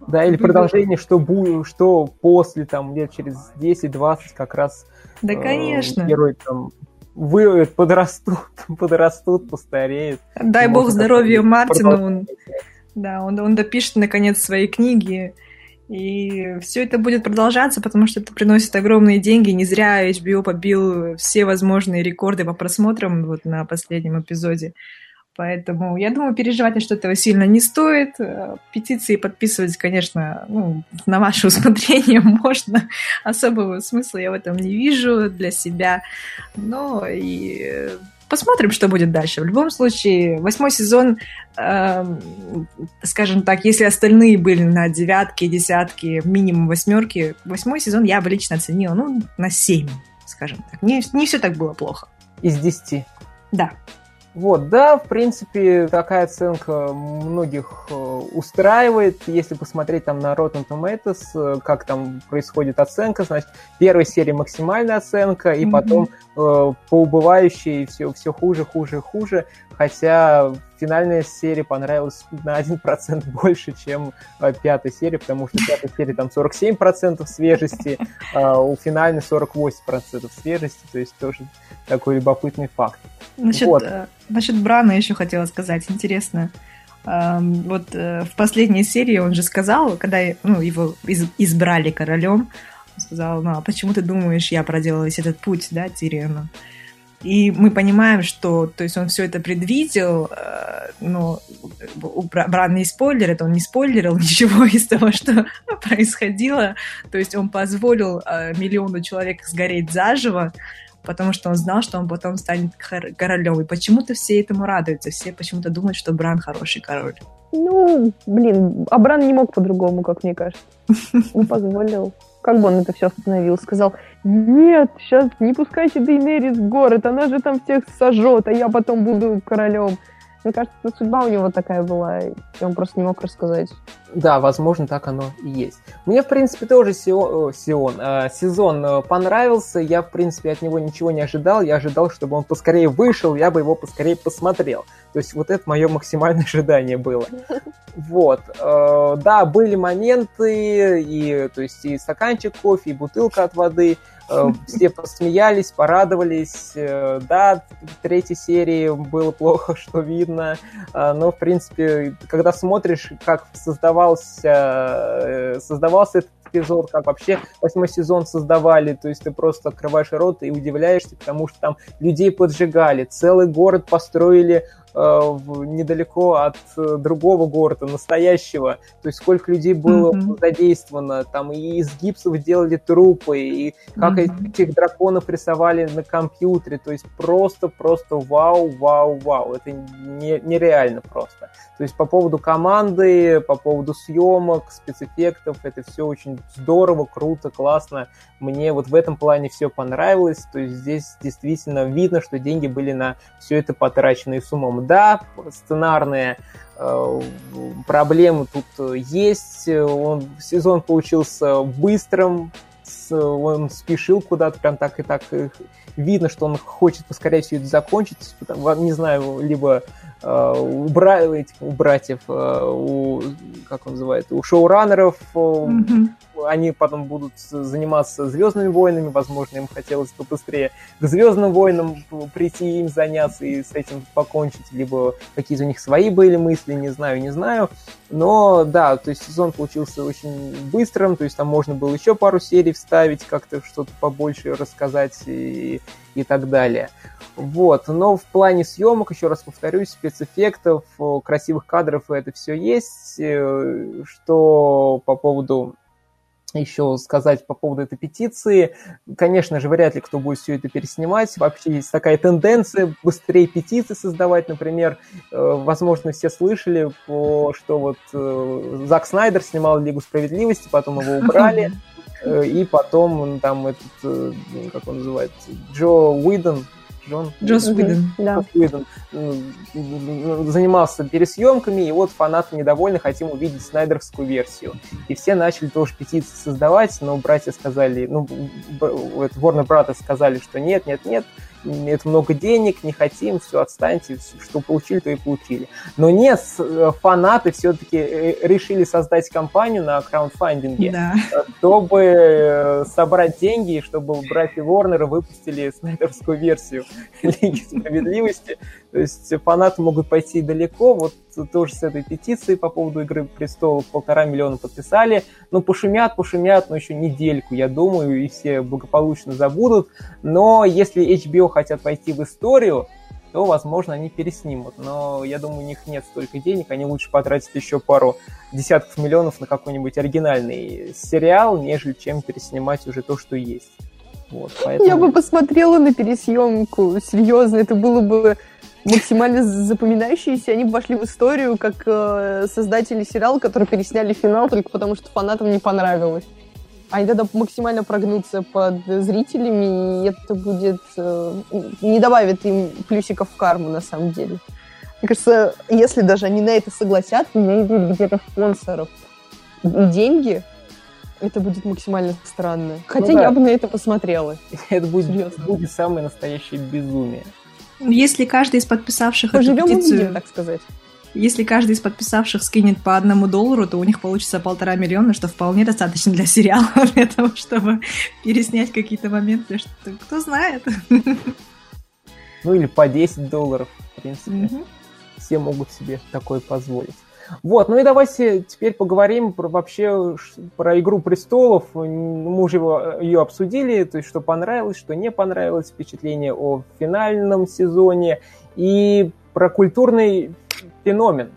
Да, или продолжение, что, будет, что после, там, лет через 10-20 как раз да, э, конечно. Герой там вы подрастут, подрастут, постареют. Дай бог здоровья Мартину. Он, да, он, он допишет наконец свои книги. И все это будет продолжаться, потому что это приносит огромные деньги. Не зря HBO побил все возможные рекорды по просмотрам вот на последнем эпизоде. Поэтому я думаю, переживать на что-то сильно не стоит. Э, петиции подписывать, конечно, ну, на ваше усмотрение можно. Особого смысла я в этом не вижу для себя. Но и посмотрим, что будет дальше. В любом случае, восьмой сезон, э, скажем так, если остальные были на девятке, десятке, минимум восьмерки, восьмой сезон я бы лично оценила, ну, на семь, скажем так. Не, не все так было плохо. Из десяти? Да. Вот, да, в принципе, такая оценка многих э, устраивает. Если посмотреть там на Rotten Tomatoes, э, как там происходит оценка, значит, первой серии максимальная оценка, и mm-hmm. потом э, по убывающей все, все хуже, хуже, хуже. Хотя финальная серия понравилась на 1% больше, чем э, пятая серия, потому что в пятой серии там 47% свежести, а у финальной 48% свежести, то есть тоже такой любопытный факт. Насчет, вот. Э, насчет Брана еще хотела сказать, интересно. Эм, вот э, в последней серии он же сказал, когда ну, его из, избрали королем, он сказал, ну а почему ты думаешь, я проделал весь этот путь, да, Тириона? И мы понимаем, что, то есть он все это предвидел, э, но Бран не спойлерит, он не спойлерил ничего из того, что происходило. То есть он позволил миллиону человек сгореть заживо, потому что он знал, что он потом станет королем. И почему-то все этому радуются, все почему-то думают, что Бран хороший король. Ну, блин, а Бран не мог по-другому, как мне кажется. Он позволил. Как бы он это все остановил? Сказал, нет, сейчас не пускайте Дейнерис в город, она же там всех сожжет, а я потом буду королем. Мне кажется, судьба у него такая была, и он просто не мог рассказать. Да, возможно, так оно и есть. Мне, в принципе, тоже Сион, Сион, э, сезон понравился. Я, в принципе, от него ничего не ожидал. Я ожидал, чтобы он поскорее вышел, я бы его поскорее посмотрел. То есть вот это мое максимальное ожидание было. Вот. Э, да, были моменты, и, то есть и стаканчик кофе, и бутылка от воды – все посмеялись, порадовались. Э, да, в третьей серии было плохо, что видно, э, но, в принципе, когда смотришь, как создавался, создавался этот эпизод, как вообще восьмой сезон создавали, то есть ты просто открываешь рот и удивляешься, потому что там людей поджигали, целый город построили Э, недалеко от э, другого города, настоящего. То есть сколько людей было mm-hmm. задействовано, там и из гипсов делали трупы, и как mm-hmm. этих драконов рисовали на компьютере. То есть просто-просто вау, вау, вау. Это не, нереально просто. То есть по поводу команды, по поводу съемок, спецэффектов, это все очень здорово, круто, классно. Мне вот в этом плане все понравилось. То есть здесь действительно видно, что деньги были на все это потрачены с умом. Да, сценарные э, проблемы тут есть. Он, сезон получился быстрым, он спешил куда-то, прям так и так видно, что он хочет поскорее все это закончить, не знаю, либо э, у, бра... этих, у братьев, э, у, как он называет, у шоураннеров mm-hmm. они потом будут заниматься Звездными войнами, возможно, им хотелось побыстрее к Звездным войнам прийти им заняться и с этим покончить, либо какие-то у них свои были мысли, не знаю, не знаю. Но да, то есть сезон получился очень быстрым, то есть там можно было еще пару серий вставить, как-то что-то побольше рассказать и, и так далее. Вот, но в плане съемок, еще раз повторюсь, спецэффектов, красивых кадров это все есть. Э, что по поводу еще сказать по поводу этой петиции. Конечно же, вряд ли кто будет все это переснимать. Вообще есть такая тенденция быстрее петиции создавать. Например, э, возможно, все слышали, что вот э, Зак Снайдер снимал Лигу Справедливости, потом его убрали. И потом там этот, как он называется, Джо Уидон, Джон, Джос Уидон. Да. Уидон занимался пересъемками, и вот фанаты недовольны, хотим увидеть снайдерскую версию. И все начали тоже петиции создавать, но братья сказали, ну, Warner Brothers сказали, что нет, нет, нет, это много денег, не хотим, все, отстаньте, что получили, то и получили. Но нет, э, фанаты все-таки э, решили создать компанию на краундфандинге, да. чтобы э, собрать деньги, чтобы братья Ворнера выпустили снайперскую версию Лиги Справедливости. То есть фанаты могут пойти далеко. Вот тоже с этой петицией по поводу «Игры престолов» полтора миллиона подписали. Ну, пошумят, пошумят, но еще недельку, я думаю, и все благополучно забудут. Но если HBO хотят пойти в историю, то, возможно, они переснимут. Но я думаю, у них нет столько денег, они лучше потратят еще пару десятков миллионов на какой-нибудь оригинальный сериал, нежели чем переснимать уже то, что есть. Вот, поэтому... Я бы посмотрела на пересъемку, серьезно, это было бы максимально запоминающиеся, они вошли в историю как э, создатели сериала, которые пересняли финал только потому, что фанатам не понравилось. Они тогда максимально прогнутся под зрителями, и это будет... Э, не добавит им плюсиков в карму, на самом деле. Мне кажется, если даже они на это согласятся, найдут где-то спонсоров деньги, это будет максимально странно. Хотя ну, да. я бы на это посмотрела. Это будет, будет самое настоящее безумие. Если каждый из подписавших Поживем эту петицию... увидим, так сказать. Если каждый из подписавших скинет по одному доллару, то у них получится полтора миллиона, что вполне достаточно для сериала, для того, чтобы переснять какие-то моменты, что кто знает. Ну или по 10 долларов, в принципе. Угу. Все могут себе такое позволить. Вот, ну и давайте теперь поговорим про, вообще про «Игру престолов». Мы уже его, ее обсудили, то есть что понравилось, что не понравилось, впечатление о финальном сезоне и про культурный феномен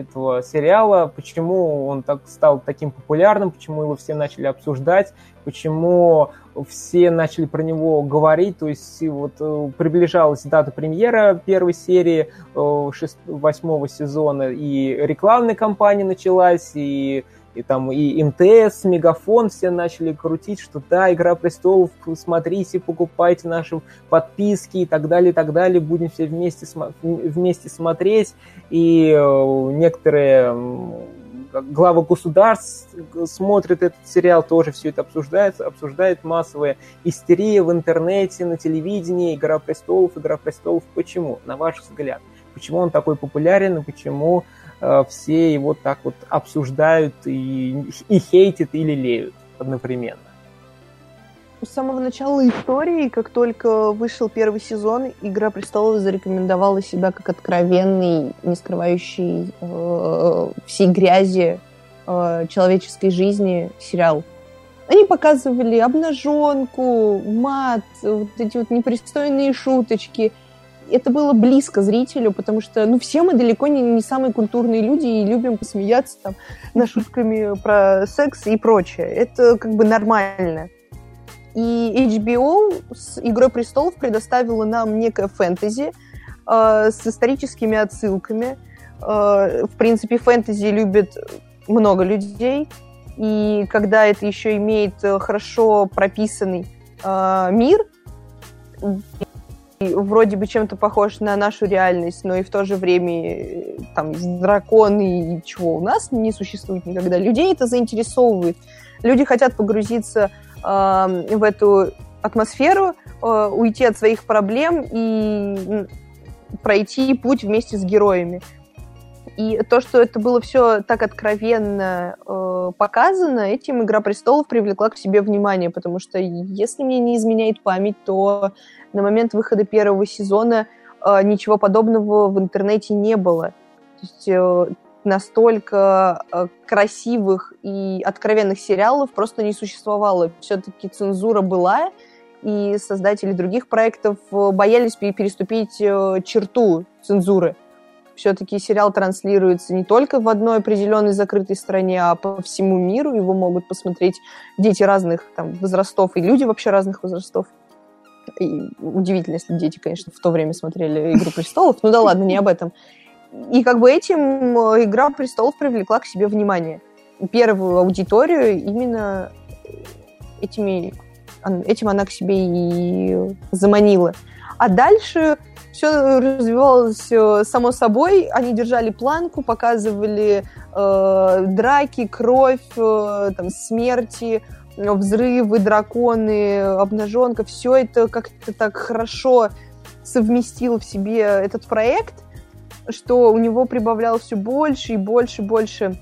этого сериала, почему он так стал таким популярным, почему его все начали обсуждать, почему все начали про него говорить, то есть вот э, приближалась дата премьера первой серии э, восьмого сезона, и рекламная кампания началась, и и там и МТС, Мегафон все начали крутить, что да, Игра престолов, смотрите, покупайте наши подписки и так далее, и так далее, будем все вместе, вместе смотреть, и э, некоторые главы государств смотрят этот сериал, тоже все это обсуждается, обсуждает массовая истерия в интернете, на телевидении, «Игра престолов», «Игра престолов». Почему, на ваш взгляд? Почему он такой популярен и почему все его так вот обсуждают и, и хейтят или леют одновременно? с самого начала истории, как только вышел первый сезон, «Игра престолов» зарекомендовала себя как откровенный, не скрывающий э, всей грязи э, человеческой жизни сериал. Они показывали обнаженку, мат, вот эти вот непристойные шуточки. Это было близко зрителю, потому что, ну, все мы далеко не, не самые культурные люди и любим посмеяться там над шутками про секс и прочее. Это как бы нормально. И HBO с «Игрой престолов» предоставила нам некое фэнтези э, с историческими отсылками. Э, в принципе, фэнтези любит много людей, и когда это еще имеет хорошо прописанный э, мир, вроде бы чем-то похож на нашу реальность, но и в то же время э, там драконы и чего у нас не существует никогда. Людей это заинтересовывает. Люди хотят погрузиться в эту атмосферу, э, уйти от своих проблем и пройти путь вместе с героями. И то, что это было все так откровенно э, показано, этим «Игра престолов» привлекла к себе внимание, потому что, если мне не изменяет память, то на момент выхода первого сезона э, ничего подобного в интернете не было. То есть э, настолько э, красивых и откровенных сериалов просто не существовало. Все-таки цензура была, и создатели других проектов э, боялись переступить э, черту цензуры. Все-таки сериал транслируется не только в одной определенной закрытой стране, а по всему миру. Его могут посмотреть дети разных там, возрастов и люди вообще разных возрастов. И удивительно, если дети, конечно, в то время смотрели «Игру престолов». Ну да ладно, не об этом. И как бы этим э, «Игра престолов» привлекла к себе внимание. Первую аудиторию именно этими, этим она к себе и заманила. А дальше все развивалось э, само собой. Они держали планку, показывали э, драки, кровь, э, там, смерти, взрывы, драконы, обнаженка. Все это как-то так хорошо совместил в себе этот проект что у него прибавлял все больше и больше и больше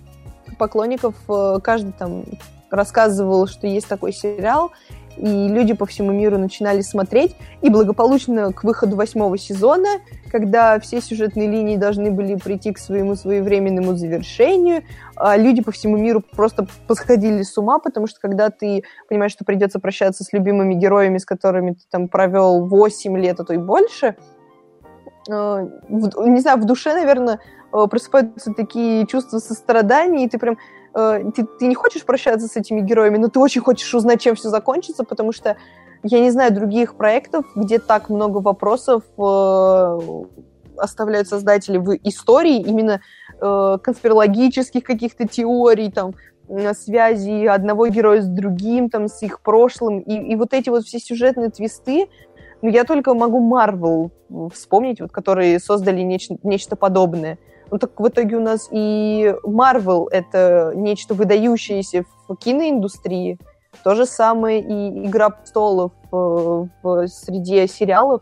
поклонников. Э, каждый там рассказывал, что есть такой сериал, и люди по всему миру начинали смотреть. И благополучно к выходу восьмого сезона, когда все сюжетные линии должны были прийти к своему своевременному завершению, а люди по всему миру просто посходили с ума, потому что когда ты понимаешь, что придется прощаться с любимыми героями, с которыми ты там провел 8 лет, а то и больше, Э, не знаю, в душе, наверное, э, просыпаются такие чувства сострадания, и ты прям э, ты, ты не хочешь прощаться с этими героями, но ты очень хочешь узнать, чем все закончится, потому что я не знаю других проектов, где так много вопросов э, оставляют создатели в истории, именно э, конспирологических каких-то теорий, там, связи одного героя с другим, там, с их прошлым, и, и вот эти вот все сюжетные твисты, ну, я только могу Марвел вспомнить, вот, которые создали нечто, нечто подобное. Ну, так в итоге у нас и Марвел — это нечто выдающееся в киноиндустрии. То же самое и «Игра престолов» в, в среде сериалов.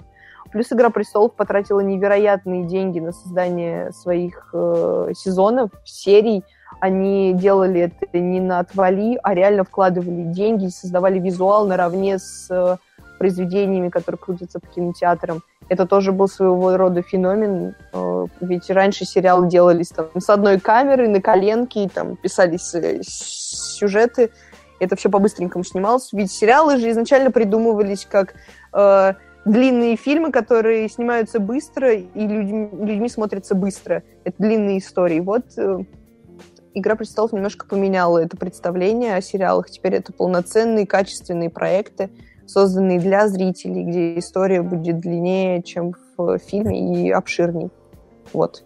Плюс «Игра престолов» потратила невероятные деньги на создание своих э, сезонов, серий. Они делали это не на отвали, а реально вкладывали деньги, создавали визуал наравне с произведениями, которые крутятся по кинотеатрам. Это тоже был своего рода феномен, э, ведь раньше сериалы делались там с одной камеры на коленке, и там писались э, сюжеты, это все по-быстренькому снималось. Ведь сериалы же изначально придумывались как э, длинные фильмы, которые снимаются быстро, и людьми, людьми смотрятся быстро. Это длинные истории. Вот э, «Игра престолов» немножко поменяла это представление о сериалах. Теперь это полноценные, качественные проекты, созданный для зрителей, где история будет длиннее, чем в фильме и обширней. Вот.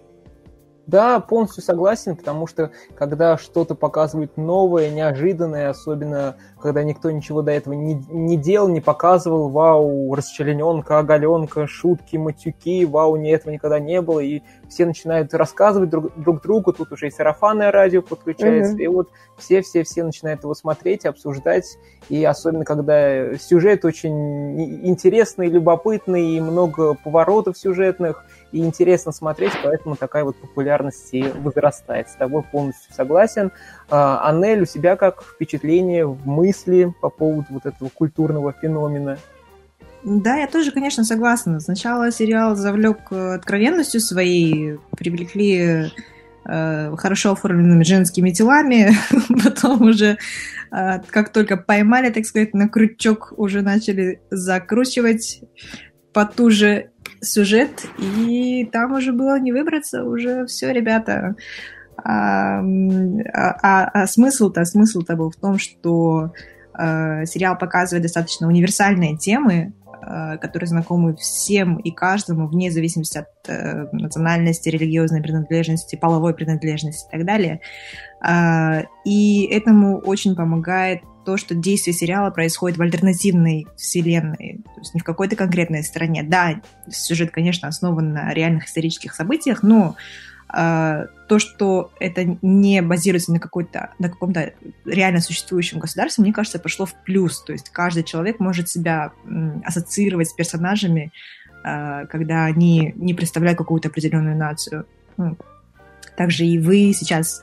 Да, полностью согласен, потому что когда что-то показывают новое, неожиданное, особенно когда никто ничего до этого не, не делал, не показывал, вау, расчлененка, оголенка, шутки, матюки, вау, не этого никогда не было, и все начинают рассказывать друг, друг другу, тут уже и сарафанное радио подключается, mm-hmm. и вот все-все-все начинают его смотреть, обсуждать, и особенно когда сюжет очень интересный, любопытный, и много поворотов сюжетных, и интересно смотреть, поэтому такая вот популярность и возрастает. С тобой полностью согласен. А, Анель, у себя как впечатление, мысли по поводу вот этого культурного феномена? Да, я тоже, конечно, согласна. Сначала сериал завлек э, откровенностью своей, привлекли э, хорошо оформленными женскими телами, потом уже, э, как только поймали, так сказать, на крючок, уже начали закручивать потуже сюжет, и там уже было не выбраться, уже все, ребята. А, а, а смысл-то, смысл-то был в том, что э, сериал показывает достаточно универсальные темы, э, которые знакомы всем и каждому, вне зависимости от э, национальности, религиозной принадлежности, половой принадлежности и так далее. Э, и этому очень помогает то, что действие сериала происходит в альтернативной вселенной, то есть не в какой-то конкретной стране. Да, сюжет, конечно, основан на реальных исторических событиях, но э, то, что это не базируется на, какой-то, на каком-то реально существующем государстве, мне кажется, пошло в плюс. То есть каждый человек может себя ассоциировать с персонажами, э, когда они не представляют какую-то определенную нацию. Ну, также и вы сейчас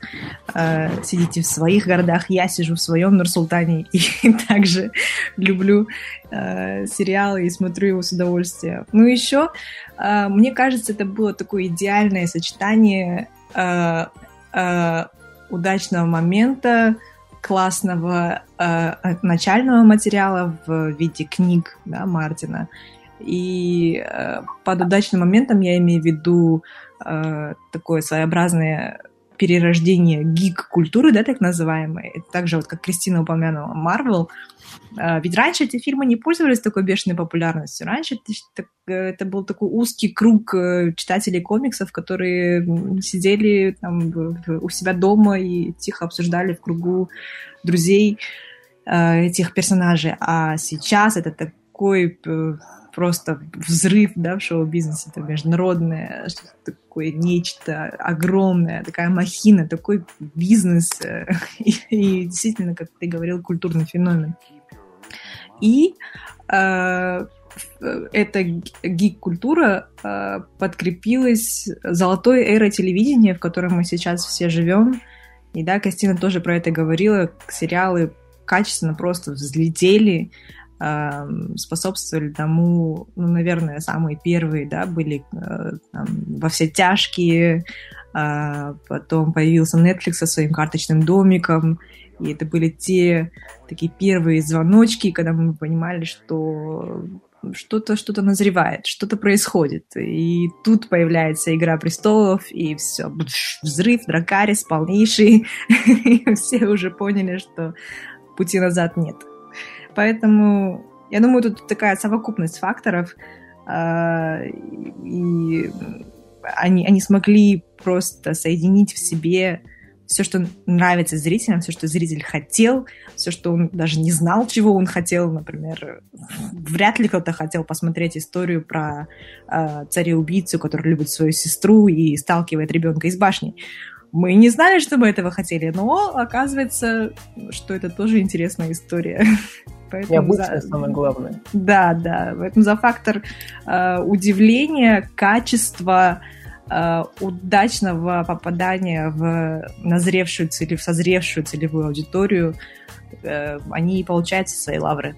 э, сидите в своих городах, я сижу в своем Нур-Султане и также люблю э, сериалы и смотрю его с удовольствием. Ну еще, э, мне кажется, это было такое идеальное сочетание э, э, удачного момента, классного э, начального материала в виде книг да, Мартина. И э, под удачным моментом я имею в виду э, такое своеобразное перерождение гик-культуры, да, так называемой. Также вот, как Кристина упомянула, Марвел. Э, ведь раньше эти фильмы не пользовались такой бешеной популярностью. Раньше это, это был такой узкий круг читателей комиксов, которые сидели там у себя дома и тихо обсуждали в кругу друзей этих персонажей. А сейчас это такой просто взрыв да, в шоу-бизнесе, это международное, такое нечто огромное, такая махина, такой бизнес и, и действительно, как ты говорил, культурный феномен. И э, эта гик-культура э, подкрепилась золотой эрой телевидения, в котором мы сейчас все живем. И да, Костина тоже про это говорила. Сериалы качественно просто взлетели, способствовали тому, ну, наверное, самые первые, да, были э, там, во все тяжкие, э, потом появился Netflix со своим карточным домиком, и это были те такие первые звоночки, когда мы понимали, что что-то что-то назревает, что-то происходит. И тут появляется «Игра престолов», и все, взрыв, дракарис полнейший. все уже поняли, что пути назад нет. Поэтому, я думаю, тут такая совокупность факторов, э, и они, они смогли просто соединить в себе все, что нравится зрителям, все, что зритель хотел, все, что он даже не знал, чего он хотел, например, вряд ли кто-то хотел посмотреть историю про э, царя-убийцу, который любит свою сестру и сталкивает ребенка из башни. Мы не знали, что мы этого хотели, но оказывается, что это тоже интересная история. Поэтому Необычное за... самое главное. Да, да. Поэтому за фактор э, удивления, качества, Э, удачного попадания в назревшую или в созревшую целевую аудиторию, э, они получают свои лавры.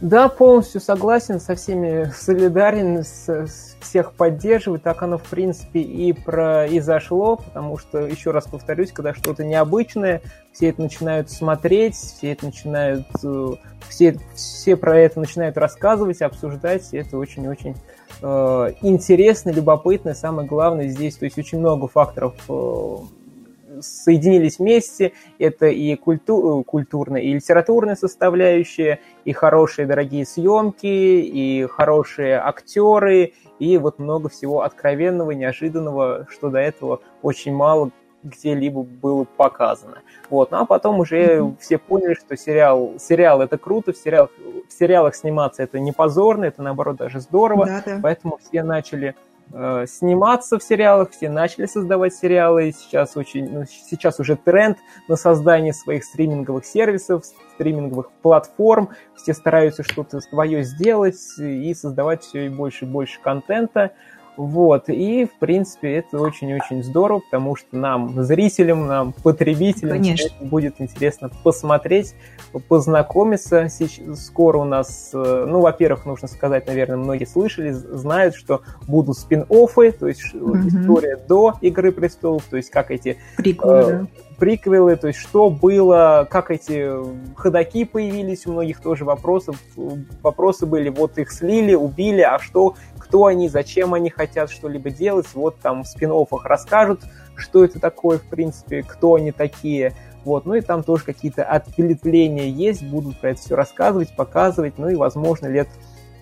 Да, полностью согласен, со всеми солидарен, с, всех поддерживаю. Так оно, в принципе, и произошло, потому что, еще раз повторюсь, когда что-то необычное, все это начинают смотреть, все это начинают, э, все, все про это начинают рассказывать, обсуждать, и это очень-очень э, интересно, любопытно, самое главное здесь, то есть очень много факторов э, соединились вместе. Это и культу, культурная, и литературная составляющая, и хорошие дорогие съемки, и хорошие актеры, и вот много всего откровенного, неожиданного, что до этого очень мало где-либо было показано. Вот. Ну а потом уже mm-hmm. все поняли, что сериал, сериал это круто, в сериалах, в сериалах сниматься это не позорно, это наоборот даже здорово. Да, да. Поэтому все начали э, сниматься в сериалах, все начали создавать сериалы. И сейчас, очень, ну, сейчас уже тренд на создание своих стриминговых сервисов, стриминговых платформ. Все стараются что-то свое сделать и создавать все больше и больше контента. Вот, и, в принципе, это очень-очень здорово, потому что нам, зрителям, нам, потребителям, Конечно. будет интересно посмотреть, познакомиться. Скоро у нас, э, ну, во-первых, нужно сказать, наверное, многие слышали, знают, что будут спин-оффы, то есть угу. история до «Игры престолов», то есть как эти... Прикольно, э, приквелы, то есть что было, как эти ходаки появились, у многих тоже вопросов, вопросы были, вот их слили, убили, а что кто они, зачем они хотят что-либо делать. Вот там в спин расскажут, что это такое, в принципе, кто они такие. Вот, ну и там тоже какие-то ответвления есть, будут про это все рассказывать, показывать, ну и, возможно, лет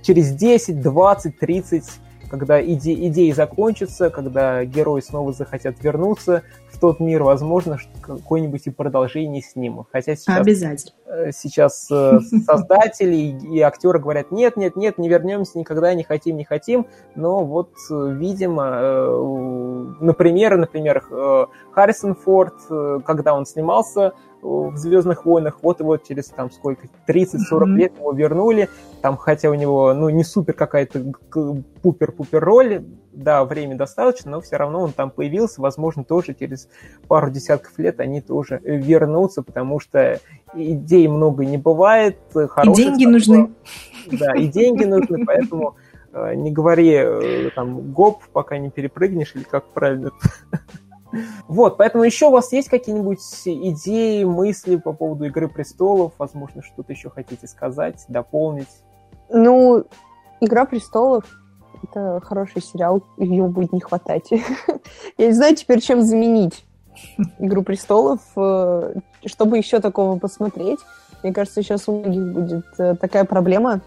через 10, 20, 30 когда иде идеи закончатся, когда герои снова захотят вернуться в тот мир, возможно, какое-нибудь и продолжение снимут. Хотя сейчас, Обязательно. Э, сейчас э, создатели и актеры говорят, нет, нет, нет, не вернемся никогда, не хотим, не хотим. Но вот, э, видимо, например, например, Харрисон Форд, когда он снимался в Звездных войнах, вот его через там сколько, 30-40 mm-hmm. лет его вернули, там, хотя у него, ну, не супер какая-то пупер-пупер роль, да, время достаточно, но все равно он там появился, возможно, тоже через пару десятков лет они тоже вернутся, потому что идей много не бывает. И деньги нужны. Да, и деньги нужны, поэтому э, не говори э, там гоп, пока не перепрыгнешь, или как правильно вот, поэтому еще у вас есть какие-нибудь идеи, мысли по поводу Игры престолов? Возможно, что-то еще хотите сказать, дополнить? Ну, Игра престолов это хороший сериал, его будет не хватать. Я не знаю теперь, чем заменить Игру престолов, э, чтобы еще такого посмотреть. Мне кажется, сейчас у многих будет э, такая проблема,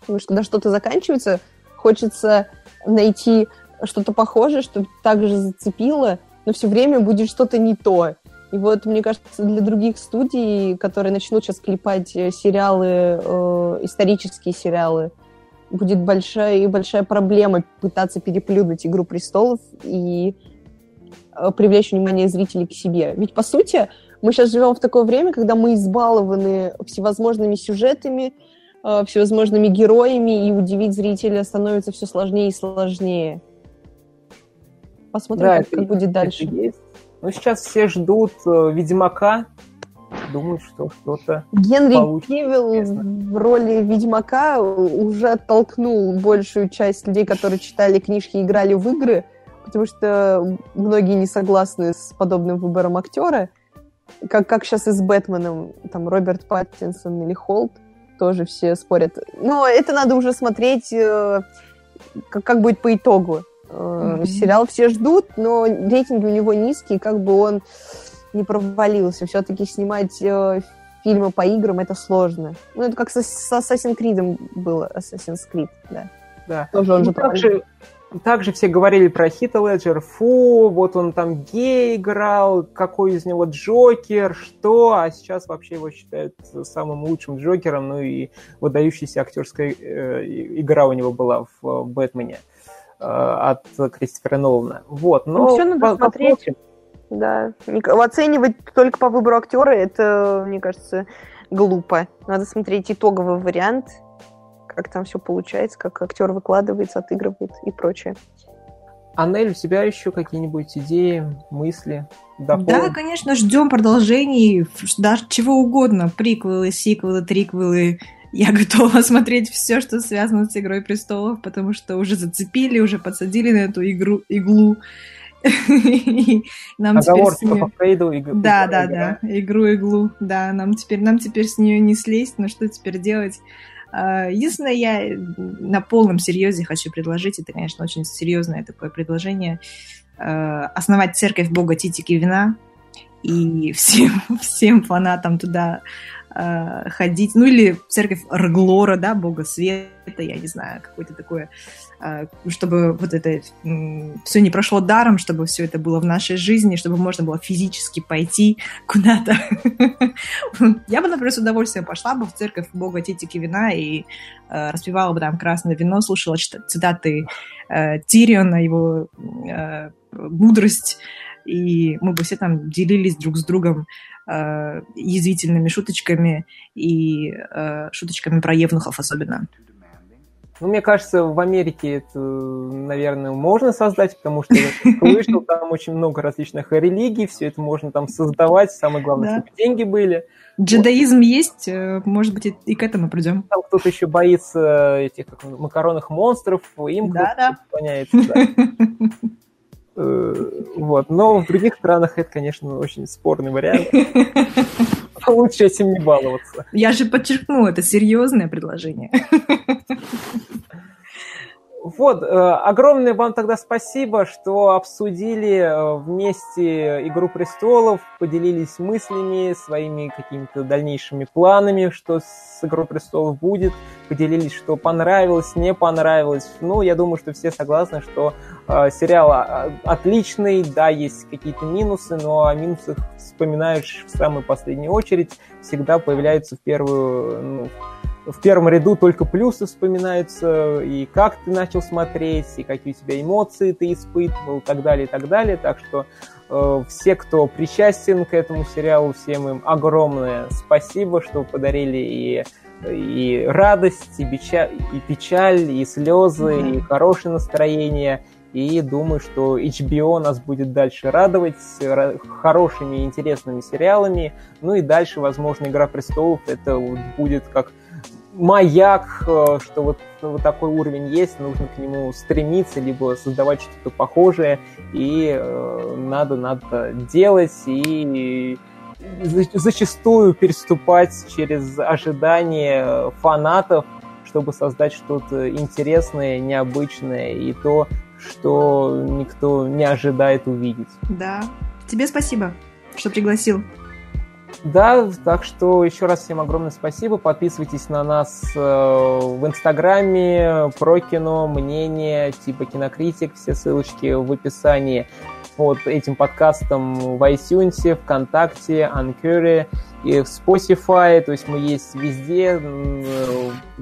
потому что когда что-то заканчивается, хочется найти что-то похожее, чтобы также зацепило, но все время будет что-то не то. И вот, мне кажется, для других студий, которые начнут сейчас клепать э, сериалы, э, исторические сериалы, будет большая и большая проблема пытаться переплюнуть «Игру престолов» и э, привлечь внимание зрителей к себе. Ведь, по сути, мы сейчас живем в такое время, когда мы избалованы всевозможными сюжетами, э, всевозможными героями, и удивить зрителя становится все сложнее и сложнее. Посмотрим, да, как, это, как будет дальше. Есть. Ну, сейчас все ждут э, Ведьмака. Думают, что что-то Генри Кивилл в роли Ведьмака уже оттолкнул большую часть людей, которые читали книжки и играли в игры, потому что многие не согласны с подобным выбором актера. Как, как сейчас и с Бэтменом, там Роберт Паттинсон или Холт, тоже все спорят. Но это надо уже смотреть, э, как, как будет по итогу. Mm-hmm. Сериал все ждут, но рейтинги у него низкие, как бы он не провалился. Все-таки снимать э, фильмы по играм это сложно. Ну, это как с, с Assassin's Creed было, Assassin's Creed, да. Да. Тоже он ну, же также, также все говорили про Хита Леджер, фу, вот он там гей играл, какой из него Джокер, что, а сейчас вообще его считают самым лучшим Джокером, ну и выдающаяся актерская э, игра у него была в, в Бэтмене. Э, от Кристофера Нолана. Вот, но ну, все надо смотреть. Да. Оценивать только по выбору актера, это, мне кажется, глупо. Надо смотреть итоговый вариант, как там все получается, как актер выкладывается, отыгрывает и прочее. Анель, у тебя еще какие-нибудь идеи, мысли? Дополнить? Да, конечно, ждем продолжений, даже чего угодно. Приквелы, сиквелы, триквелы, я готова смотреть все, что связано с Игрой престолов, потому что уже зацепили, уже подсадили на эту игру, иглу. нам Оговорка теперь по Фрейду. Иг... Да, да, да, игру-иглу. Да, нам теперь, нам теперь с нее не слезть, но что теперь делать? А, единственное, я на полном серьезе хочу предложить, это, конечно, очень серьезное такое предложение, а, основать церковь бога Титики Вина, и всем, всем фанатам туда э, ходить, ну или церковь Рглора, да, бога света, я не знаю, какое-то такое, э, чтобы вот это все не прошло даром, чтобы все это было в нашей жизни, чтобы можно было физически пойти куда-то. Я бы, например, с удовольствием пошла бы в церковь бога Титики Вина и э, распевала бы там красное вино, слушала цитаты Тириона, его мудрость, и мы бы все там делились друг с другом э, язвительными шуточками и э, шуточками про евнухов особенно. Ну, мне кажется, в Америке это, наверное, можно создать, потому что я слышал, там очень много различных религий, все это можно там создавать, самое главное, да. чтобы деньги были. Джедаизм вот. есть, э, может быть, и к этому придем. Там кто-то еще боится этих как, макаронных монстров, им да, да. поняется. Да. Э, вот. Но в других странах это, конечно, очень спорный вариант. Лучше этим не баловаться. Я же подчеркну, это серьезное предложение. Вот, э, огромное вам тогда спасибо, что обсудили э, вместе «Игру престолов», поделились мыслями, своими какими-то дальнейшими планами, что с «Игрой престолов» будет, поделились, что понравилось, не понравилось. Ну, я думаю, что все согласны, что э, сериал а, отличный, да, есть какие-то минусы, но о минусах вспоминаешь в самую последнюю очередь, всегда появляются в первую, ну, в первом ряду только плюсы вспоминаются, и как ты начал смотреть, и какие у тебя эмоции ты испытывал, и так далее, и так далее. Так что Э, все, кто причастен к этому сериалу, всем им огромное спасибо, что подарили и и радость, и печаль, и, печаль, и слезы, mm-hmm. и хорошее настроение. И думаю, что HBO нас будет дальше радовать хорошими и интересными сериалами. Ну и дальше, возможно, «Игра престолов» это будет как маяк, э, что вот, вот такой уровень есть, нужно к нему стремиться, либо создавать что-то похожее, и э, надо, надо делать, и зачастую переступать через ожидания фанатов, чтобы создать что-то интересное, необычное и то, что никто не ожидает увидеть. Да. Тебе спасибо, что пригласил. Да, так что еще раз всем огромное спасибо. Подписывайтесь на нас э, в Инстаграме, про кино, мнение, типа кинокритик, все ссылочки в описании под этим подкастом в iTunes, ВКонтакте, Анкере и в Spotify. То есть мы есть везде.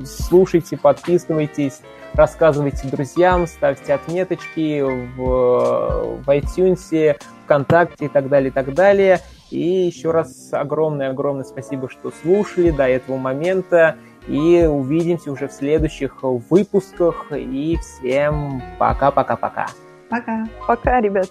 Слушайте, подписывайтесь, рассказывайте друзьям, ставьте отметочки в, в iTunes, ВКонтакте и так далее, и так далее. И еще раз огромное-огромное спасибо, что слушали до этого момента. И увидимся уже в следующих выпусках. И всем пока-пока-пока. Пока. Пока, ребят.